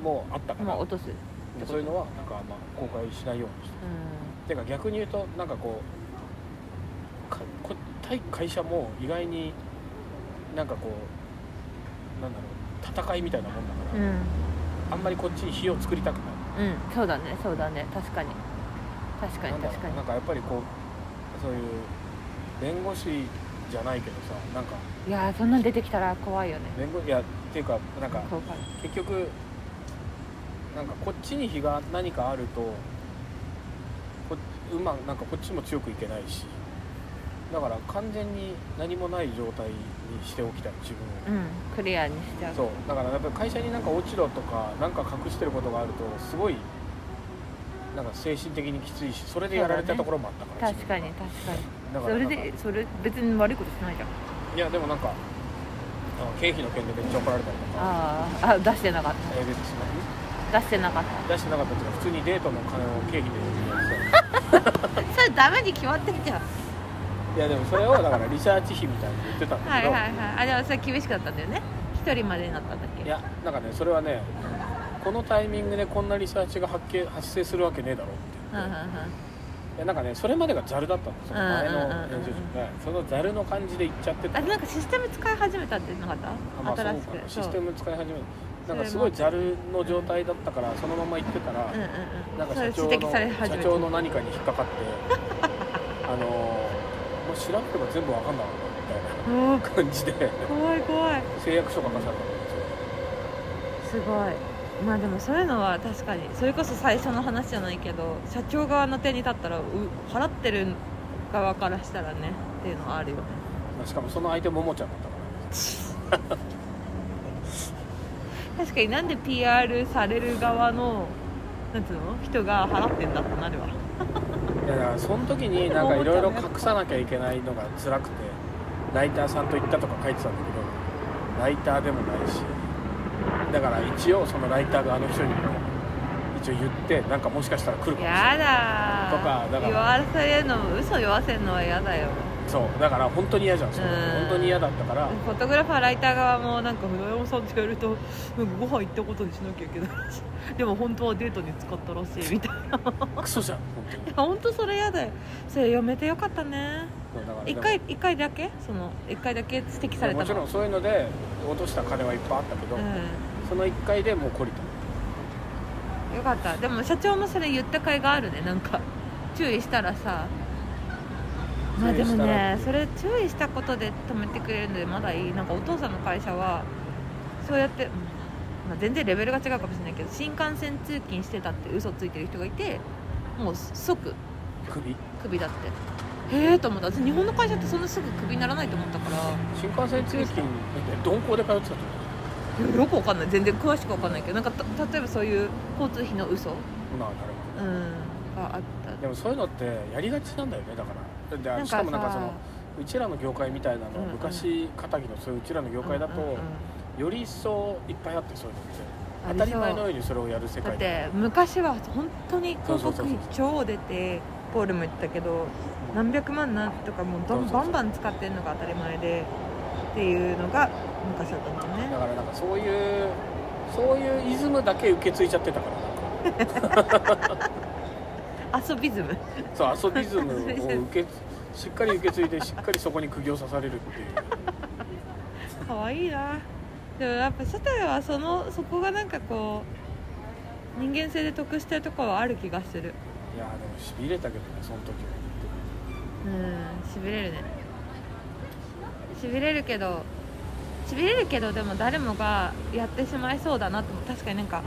うもうあったから、んまあ落とす。でそういうのはなんかまあ公開しないようにして。うてか逆に言うとなんかこうかこ対会社も意外になんかこうなんだろう戦いみたいなもんだから、んうん。あんまりこっちに火を作りたくない。うん。そうだねそうだね確かに。確かに確かに。うなんかやっぱりこうそういう弁護士じゃないけどさなんか。いやーそんなん出てきたら怖いよね。弁護いやっていうかなんか結局なんかこっちに非が何かあるとこうまなんかこっちも強くいけないしだから完全に何もない状態にしておきたい自分を、うんクリアにしちゃうそう。だからやっぱり会社になんか落ちろとかなんか隠してることがあるとすごいなんか精神的にきついしそれでやられたところもあったから確かに確かに。それだからなんかでそれ別に悪いことしないじゃん。いやでもなんか経費の件でめっちゃ怒られたりとか。あーあ出してなかっえー別にた出してなかった。出してなかったっていうか普通にデートの金を経費でやってた。それダメに決まってるじゃん。いやでもそれをだからリサーチ費みたいに言ってたんだけど、はいはいはい。あでもそれ厳しかったんだよね。一人までになったんだっけ。いやなんかねそれはねこのタイミングでこんなリサーチが発見発生するわけねえだろうって。うんうんうんいやなんかねそれまでがザルだったのその前の編集長が。そのザルの感じで言っちゃってた。あなんかシステム使い始めたってなかった、あまあそうか。新しくシステム使い始めるそうんなかすごいザルの状態だったからそのまま行ってたら、うんうんうん。なんか社長の社た。長の何かに引っかかって。あのーもう調べれば全部わかんだろうなみたいな感じで。怖い怖い。誓約書書かされたんですよ。すごいまあでもそういうのは確かにそれこそ最初の話じゃないけど社長側の手に立ったらう払ってる側からしたらねっていうのはあるよね。まあしかもその相手ももちゃんだったから。確かになんで PR される側のなんつうの人が払ってんだってなるわ。いやだからその時になんかいろいろ隠さなきゃいけないのが辛くてライターさんと行ったとか書いてたんだけどライターでもないしだから一応そのライター側の人にも一応言ってなんかもしかしたら来るかもしれない。やだ。ーとかだから。言わせるの嘘言わせるのは嫌だよ。そうだから本当に嫌じゃん。うん。本当に嫌だったから。フォトグラファーライター側もなんか船山さんってやるとなんかご飯行ったことにしなきゃいけないらし。いでも本当はデートに使ったらしいみたいな。クソじゃん本当本当それ嫌だよ。それやめてよかったね。そうだからでも一回一回だけ？その一回だけ指摘されたのもちろんそういうので落とした金はいっぱいあったけど、うその1回でもう懲りた。んよかった。でも社長もそれ言った甲斐があるね。なんか注意したらさ。まあでもねそれ注意したことで止めてくれるのでまだいい。なんかお父さんの会社はそうやって、うん。まあ、全然レベルが違うかもしれないけど新幹線通勤してたって嘘ついてる人がいてもう即首クビだって。へえと思った。私日本の会社ってそんなすぐクビにならないと思ったから。新幹線通勤鈍行で通ってたってこいやよくわかんない。全然詳しくわかんないけどなんかた例えばそういう交通費の嘘。とまあなる。ほどうん。があった。でもそういうのってやりがちなんだよねだから。でしかもなんかそさのうちらの業界みたいなの、うんうん昔かぎのそういううちらの業界だと、うんうんうん。より一層いっぱいあってそういうのって当たり前のようにそれをやる世だっ界て昔は本当に広告費超出てポールも言ってたけど何百万なんとかもうバンバン使ってるのが当たり前でっていうのが昔だったもんだね。からなんかそういうそういうイズムだけ受け継いちゃってたから。なんか遊びズム。そう遊びズムを受けしっかり受け継いでしっかりそこに釘を刺されるっていう。可愛いな。でもやっぱ初代はそのそこがなんかこう人間性で得してるところはある気がする。いやでもしびれたけどねその時は。うんしびれるねしびれるけどしびれるけどでも誰もがやってしまいそうだなと確かになんか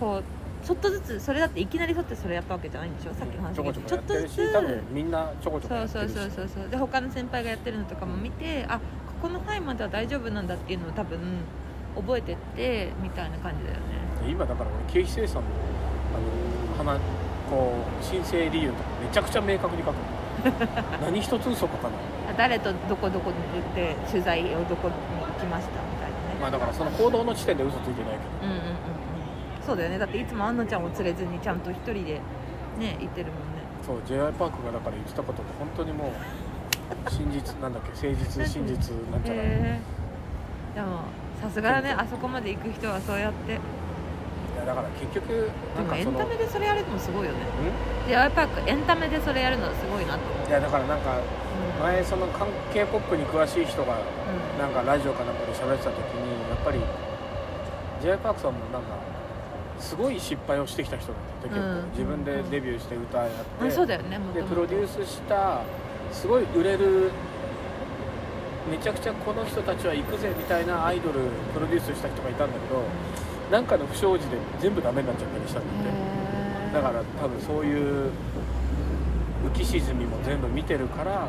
こうちょっとずつそれだっていきなりそってそれやったわけじゃないんでしょ？さっきの話ちょこちょってるちょっとずつみんなちょこちょこそうそうそうそうそう。で他の先輩がやってるのとかも見てあここの範囲までは大丈夫なんだっていうのを多分覚えてってみたいな感じだよね。今だから俺経費精算のあの花こう申請理由とかめちゃくちゃ明確に書く。の 何一つ嘘書かない。あ誰とどこどこに行って取材をどこに行きましたみたいなね。まあだからその行動の時点で嘘ついてないけど。うんうんうん。うんそうだよね。だっていつもアンナちゃんを連れずにちゃんと一人でね行ってるもんね。そう j y パークがだから言ってたことが本当にもう真実なんだっけ誠実真実なんちゃらへえでもさすがだね。あそこまで行く人はそうやって。でいやだから結局なんもエンタメでそれやるのもすごいよね。ん？j y パークエンタメでそれやるのはすごいなと。思ういやだからなんかうん前その関係ポップに詳しい人がうん。なんかラジオかなんかで喋ってた時にやっぱり j y パークさんもなんかすごい失敗をしてきた人なんだって結構、うん。自分でデビューして歌やって、あそうだよねもとでもプロデュースしたすごい売れるめちゃくちゃこの人たちは行くぜみたいなアイドルプロデュースした人がいたんだけどなんかの不祥事で全部ダメになっちゃったりしたんだって。だから多分そういう浮き沈みも全部見てるから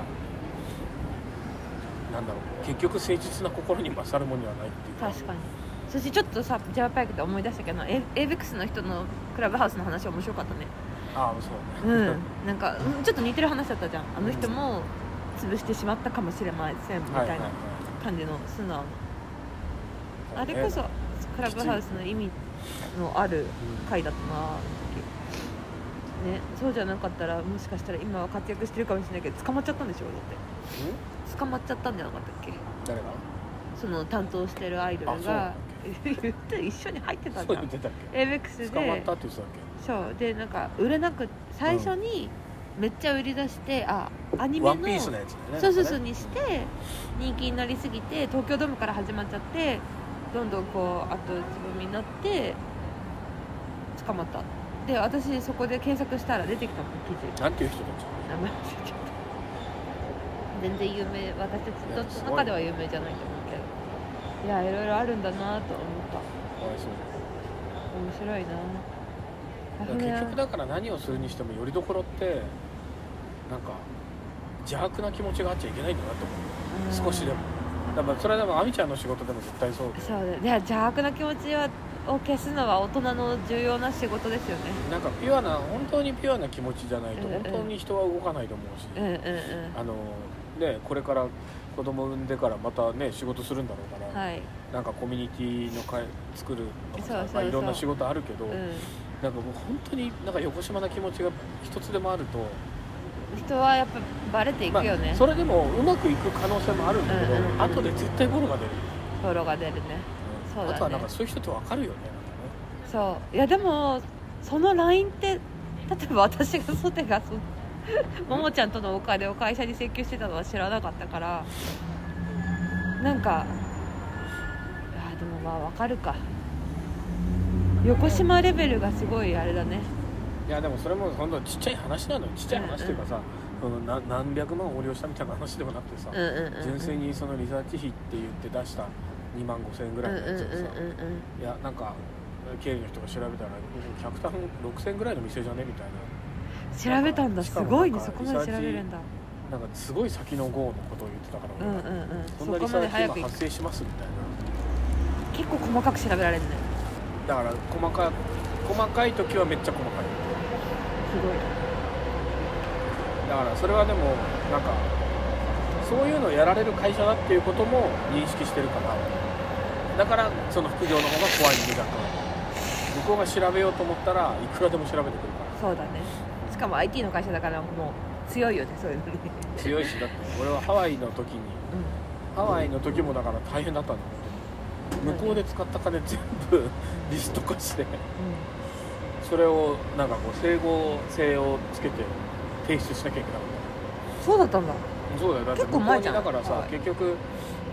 なんだろう結局誠実な心に勝るものにはないっていう。か確かに。そしてちょっとさ j y パークで思い出したけど ABEX の人のクラブハウスの話面白かったね。ああそうね。うん。なんかうんちょっと似てる話だったじゃん。あの人も潰してしまったかもしれませんみたいな感じの素直な。あれこそクラブハウスの意味のある回だったなねそうじゃなかったらもしかしたら今は活躍してるかもしれないけど捕まっちゃったんでしょだって。うん？捕まっちゃったんじゃなかったっけ？誰が？その担当してるアイドルが言って一緒に入ってたじゃそう言ってたっけ？ABEX 捕まっでたって言ってたっそう。でなんか売れなく最初にめっちゃ売り出してあアニけメのワンピースのやつねそうそうそうにして人気になりすぎて東京ドームから始まっちゃってどんどんこう後つぼみになって捕まったで私そこで検索したら出てきたもん記事。なんていう人たち？名前忘れちゃった全然有名私たちの中では有名じゃないと思うけど。いやいろいろあるんだなと思った。かわいそう。面白いな結局だから何をするにしてもよりどころってなんか邪悪な気持ちがあっちゃいけないんだなと思う。少しでも。だからそれはでも亜美ちゃんの仕事でも絶対そうでそうだいや邪悪な気持ちはを消すのは大人の重要な仕事ですよね。なんかピュアな本当にピュアな気持ちじゃないと本当に人は動かないと思うし、うんうんうん。あのねこれから子供産んでからまたね仕事するんだろうから、はい。なんかコミュニティの会作るとかまあ、いろんな仕事あるけど、うん。なんかもう本当になんか横島な気持ちが一つでもあると、人はやっぱバレていくよね、それでもうまくいく可能性もあるんだけど、うんうんうん。後で絶対ボロが出る、ボロが出るねそうだね。あとはなんかそういう人って分かるよねそう。いやでもその LINE って例えば私がソテがそもも ちゃんとのお金を会社に請求してたのは知らなかったから。なんかあでもまあわかるか。横島レベルがすごいあれだね。いやでもそれも本当ちっちゃい話なのよ。ちっちゃい話っていうかさ、そのな何百万横領したみたいな話でもなくてさ、うんうんうんうん。純粋にそのリサーチ費って言って出した2万5千円ぐらいのやつをさ、いやなんか経理の人が調べたら客単6000ぐらいの店じゃね？みたいな。調べたんだ。すごいね。そこまで調べるんだ。なんかすごい先の号のことを言ってたからうんうんうん。そんなリサーチ今発生しますみたいな結構細かく調べられるね。だから細か細かい時はめっちゃ細かい。すごい。だからそれはでもなんかそういうのをやられる会社だっていうことも認識してるからだからその副業の方が怖いんでだから向こうが調べようと思ったらいくらでも調べてくるから。そうだね。しかも IT の会社だからもう強いよねそういうのに。強いしだって俺はハワイの時にハワイの時もだから大変だったんだよ向こうで使った金全部リスト化して。それをなんかこう整合性をつけて提出しなきゃいけなかっそうだったんだ。たそうだよ。だって向こうにだからさはい結局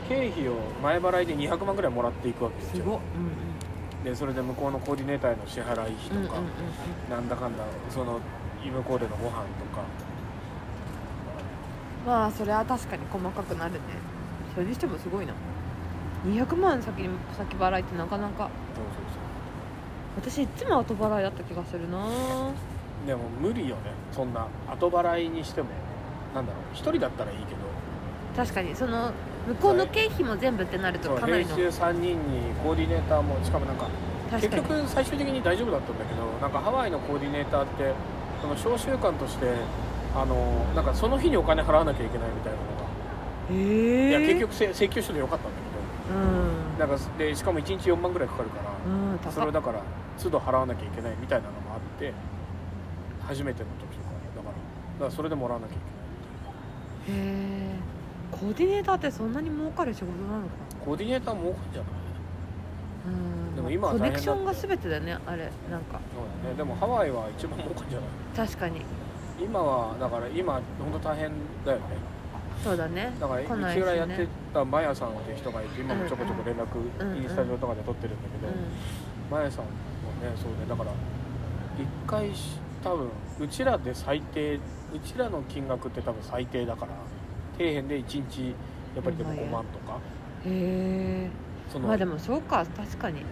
経費を前払いで200万ぐらいもらっていくわけですよ。すごっ。でそれで向こうのコーディネーターへの支払い費とか、うんうんうんうん。なんだかんだその向こうでのご飯とか。まあそれは確かに細かくなるね。それにしてもすごいな。200万先に先払いってなかなか。そうそう私いつも後払いだった気がするな。でも無理よね。そんな後払いにしても。なんだろう。一人だったらいいけど。確かに。その向こうの経費も全部ってなるとかなりの。編集3人にコーディネーターもしかもなんか結局最終的に大丈夫だったんだけどなんかハワイのコーディネーターってその召集官としてあのなんかその日にお金払わなきゃいけないみたいなのが、へえいや結局せ請求書でよかったんだうん。けどなんかでしかも1日4万ぐらいかかるからうんそれをだから都度払わなきゃいけないみたいなのもあって初めての時とかだからだからそれでもらわなきゃいけない。へえコーディネーターってそんなに儲かる仕事なのかな？コーディネーター儲かんじゃない。うん。でも今はコ大変だって。ネクションが全てだねあれ。なんか。そうだね。でもハワイは一番儲かんじゃない。確かに。今はだから今本当大変だよね。そうだね。だから来ないしうちぐらいやってねたマヤさんっていう人がいて今もちょこちょこ連絡うんうんインスタ上とかで取ってるんだけど、マヤさんもねそうねだから一回し多分うちらで最低うちらの金額って多分最低だから底辺で1日やっぱりでもうまい5万とか。うんへえまあでもそうか確かに。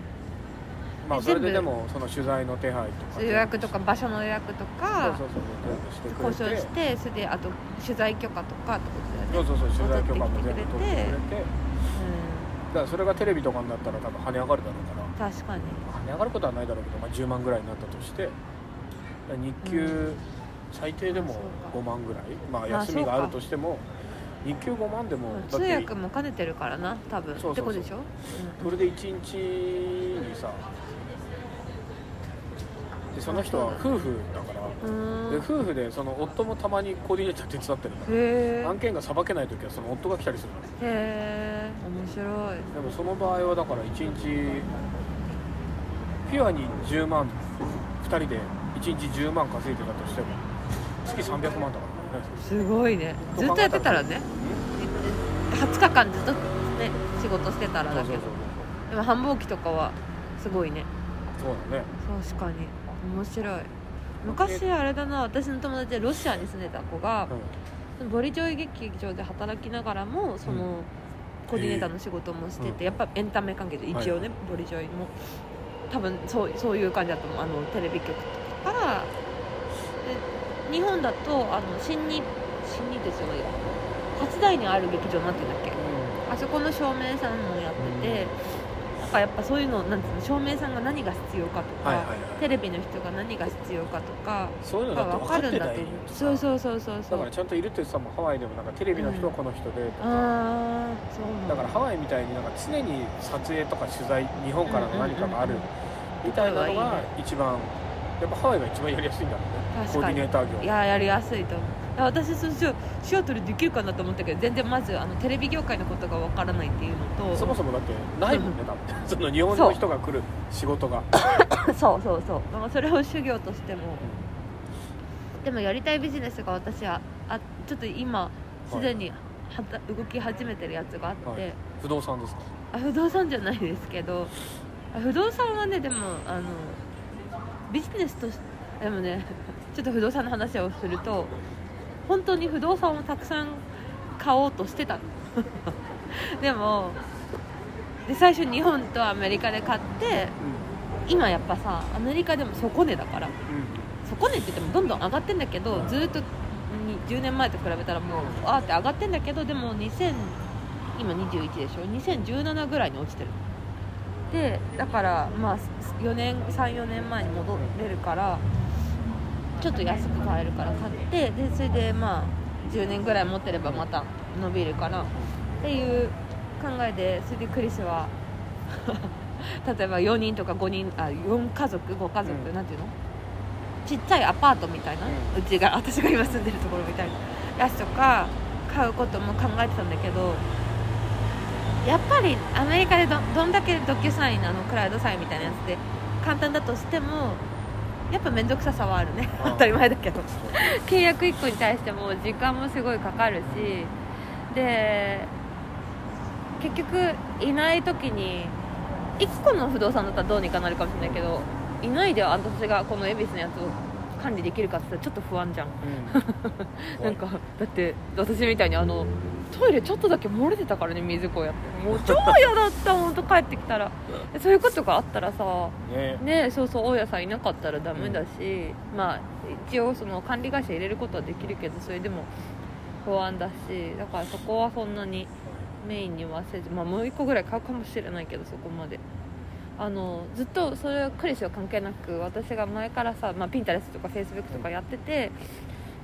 まあえそれででもその取材の手配とか。予約とか場所の予約とそうかそうそう全部してくれて。交渉してそれであと取材許可とかってことだよね。そうそうそう取材許可も全部取ってくれて。うだからそれがテレビとかになったら多分跳ね上がるだろうから。ん確かに。跳ね上がることはないだろうけど、まあ、10万ぐらいになったとして。日給、うん最低でもそうか。5万ぐらい。まあまあ休みがあるとしても日給5万でも通訳も兼ねてるからな多分。そうそうそう。ってことでしょ？それで1日にさでその人は夫婦だから。で夫婦でその夫もたまにコーディネーター手伝ってるから案件がさばけない時はその夫が来たりするの。へえ。面白い。でもその場合はだから1日ピュアに10万2人で1日10万稼いでたとしても月300万だから。ねすごいね。ずっとやってたらね。20日間ずっとね仕事してたらだけど。でも繁忙期とかはすごいね。そうだね。確かに。面白い。昔あれだな私の友達でロシアに住んでた子がボリジョイ劇場で働きながらもその、コーディネーターの仕事もしてて、うん。やっぱエンタメ関係で一応ね、はいボリジョイも多分そうそういう感じだと思う。あのテレビ局とかからで日本だとあの新日新日鉄じゃないや。初台にある劇場なんていうんだっけ？あそこの照明さんもやってて、なんかやっぱそういうのなんていうの照明さんが何が必要かとか、はいはいはい。テレビの人が何が必要かとかそういうのだって分かるんだと思うよそうそう。そうそうそうだからちゃんといるって言ってたもんハワイでもなんかテレビの人はこの人でとか、ああそうだ。からハワイみたいになんか常に撮影とか取材日本からの何かがあるみたいなのが一番やっぱハワイが一番やりやすいんだろうね。コーディネーター業。いややりやすいと思う。私そうしようシアトルできるかなと思ったけど全然まずあのテレビ業界のことがわからないっていうのとそもそもだってないもんね。だってその日本の人が来る仕事が。そうそうそう。まあそれを修行としても。でもやりたいビジネスが私はあちょっと今すでにはた動き始めてるやつがあって、はい。不動産ですか？あ不動産じゃないですけど。あ不動産はねでもあのビジネスとしでもね ちょっと不動産の話をすると本当に不動産をたくさん買おうとしてたの。でもで最初日本とアメリカで買って今やっぱさアメリカでも底値だから。底値って言ってもどんどん上がってんだけどずーっとに10年前と比べたらもうあーって上がってんだけどでも2000今21でしょ？2017ぐらいに落ちてるでだからまあ4年34年前に戻れるからちょっと安く買えるから買ってでそれでまあ10年ぐらい持ってればまた伸びるからっていう考えでそれでクリスは 例えば4人とか5人あ4家族5家族、うん。なんていうの？ちっちゃいアパートみたいな、ううちが私が今住んでるところみたいなやつとか買うことも考えてたんだけどやっぱりアメリカでどどんだけドキュサインあのクラウドサインみたいなやつで簡単だとしてもやっぱ面倒くささはあるね。当たり前だけど。契約1個に対しても時間もすごいかかるし。で結局いない時に1個の不動産だったらどうにかなるかもしれないけどいないで私がこの恵比寿のやつを管理できるかって言ったらちょっと不安じゃん。うん。なんかだって私みたいにあのトイレちょっとだけ漏れてたからね水こうやっても。う 超嫌だったもんと帰ってきたら。でそういうことがあったらさね。ねそうそう大家さんいなかったらダメだし、まあ一応その管理会社入れることはできるけどそれでも不安だしだからそこはそんなにメインにはせずまあもう一個ぐらい買うかもしれないけどそこまであのずっとそれはクリスは関係なく私が前からさ、まあ、ピンタレスとかフェイスブックとかやってて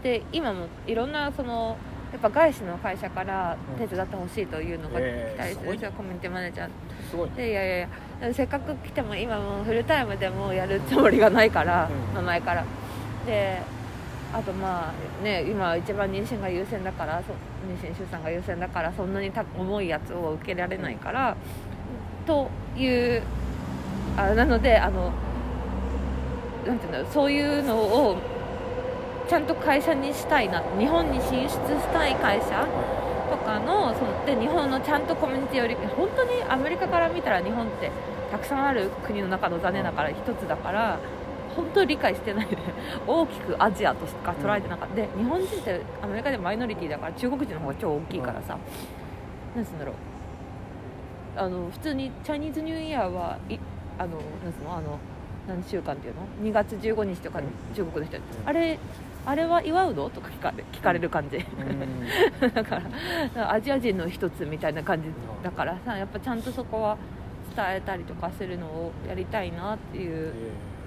で今もいろんなそのやっぱ外資の会社から手伝ってほしいというのが来たりする。んですよ、コミュニティマネージャー。すごいでいやいやいやせっかく来ても今もうフルタイムでもやるつもりがないから、うん。まあ前から。であとまあね今一番妊娠が優先だからそ妊娠出産が優先だからそんなにた重いやつを受けられないから、というあなのであのなんていうんだろうそういうのをちゃんと会社にしたいな日本に進出したい会社とかのそので日本のちゃんとコミュニティを理解本当にアメリカから見たら日本ってたくさんある国の中の残念ながら一つだから本当に理解してないで大きくアジアとしか捉えてなかった。で日本人ってアメリカでマイノリティだから中国人の方が超大きいからさ、なんつうんだろう。あの普通にチャイニーズニューイヤーはいあのなんつうの？あの何週間っていうの？2月15日とかに中国の人に、あれあれは祝うの？とか聞かれ聞かれる感じ、うん。だからアジア人の一つみたいな感じだからさやっぱちゃんとそこは伝えたりとかするのをやりたいなっていう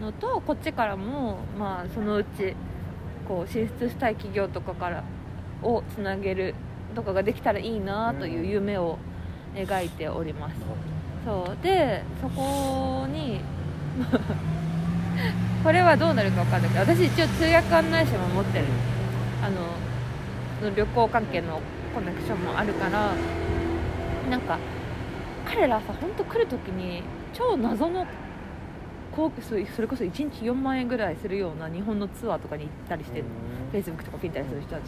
のとこっちからもまあそのうちこう進出したい企業とかからをつなげるとかができたらいいなという夢を描いております、そう。でそこに これはどうなるか分かんないけど私一応通訳案内士も持ってる。あの旅行関係のコネクションもあるからなんか彼らさ本当来る時に超謎の航空それそれこそ1日4万円ぐらいするような日本のツアーとかに行ったりしてる。フェイスブックとかピンタリする人たち。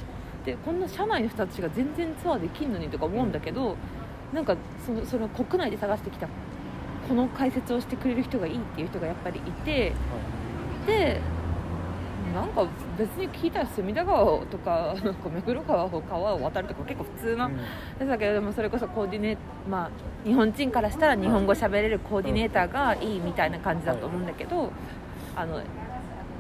でこんな社内の人たちが全然ツアーできんのにとか思うんだけど、なんかそのその国内で探してきたこの解説をしてくれる人がいいっていう人がやっぱりいてでなんか別に聞いたら隅田川とか なんか目黒川を川を渡るとか結構普通なだけどでもそれこそコーディネーまあ日本人からしたら日本語喋れるコーディネーターがいいみたいな感じだと思うんだけどあの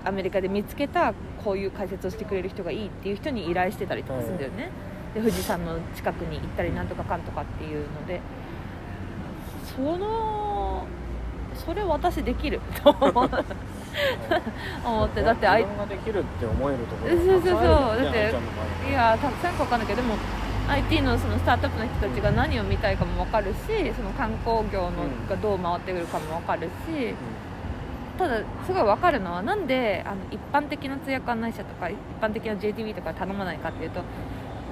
アメリカで見つけたこういう解説をしてくれる人がいいっていう人に依頼してたりとかするんだよね、で富士山の近くに行ったりなんとかかんとかっていうのでそのそれ私できる。と 思ってだってあい自分ができるって思えるところそうそうそう。だっていやたくさんか分かんないけどでも IT のそのスタートアップの人たちが何を見たいかも分かるしその観光業のうんがどう回ってくるかも分かるし、ただすごい分かるのはなんであの一般的な通訳案内者とか一般的な JTB とか頼まないかっていうと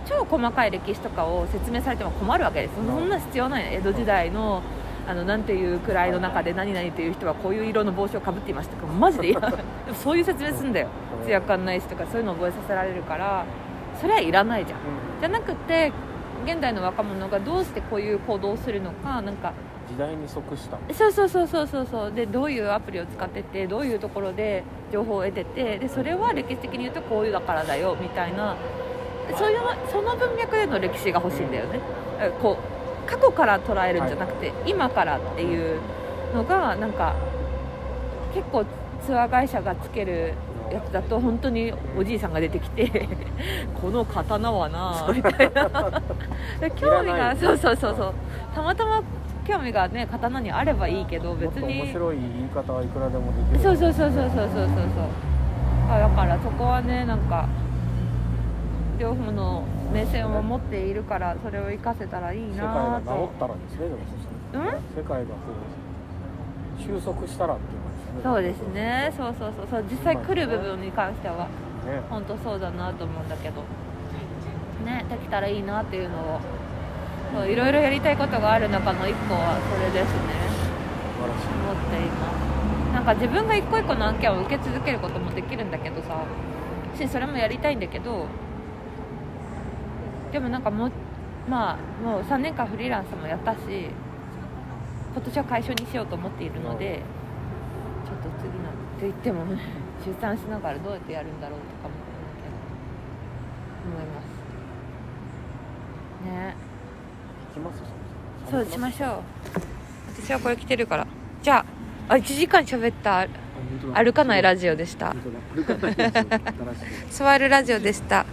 超細かい歴史とかを説明されても困るわけです。そんな必要ない。江戸時代のあのなんていう位の中で何々という人はこういう色の帽子をかぶっていましたとかマジでいらないでもそういう説明すんだよ。うん。艶感ないしとかそういうの覚えさせられるからそれはいらないじゃん。じゃなくて現代の若者がどうしてこういう行動をするのかなんか時代に即した。そうそうそうそうそうそう。でどういうアプリを使っててどういうところで情報を得ててでそれは歴史的に言うとこういうだからだよみたいなそういうのその文脈での歴史が欲しいんだよね。こう過去から捉えるんじゃなくて、今からっていうのがなんか結構ツアー会社がつけるやつだと本当におじいさんが出てきて この刀はなみたいな。で興味がそうそうそうそう。たまたま興味がね刀にあればいいけど別に。面白い言い方はいくらでもできる。そうそうそうそうそうそうそうそう。あだからそこはねなんか両方の目線を持っているからそれを活かせたらいい世界なが治とったらですねでもそしたらうん世界がこう収束したらっていうそうで感じすね。そうそうそう。そう実際来る部分に関してはね。本当そうだなと思うんだけど。ねできたらいいなっていうのをそういろいろやりたいことがある中の一個はそれですね。素晴らしい。思っています。なんか自分が一個一個の案件を受け続けることもできるんだけどさ。しそれもやりたいんだけどでもなんかもうまあもう3年間フリーランスもやったし今年は会社にしようと思っているので、ちょっと次のって言ってもね 出産しながらどうやってやるんだろうとかも思います。ね。行きます？そうしましょう。私はこれ着てるから。じゃああ1時間喋った歩かないラジオでした。座るラジオでした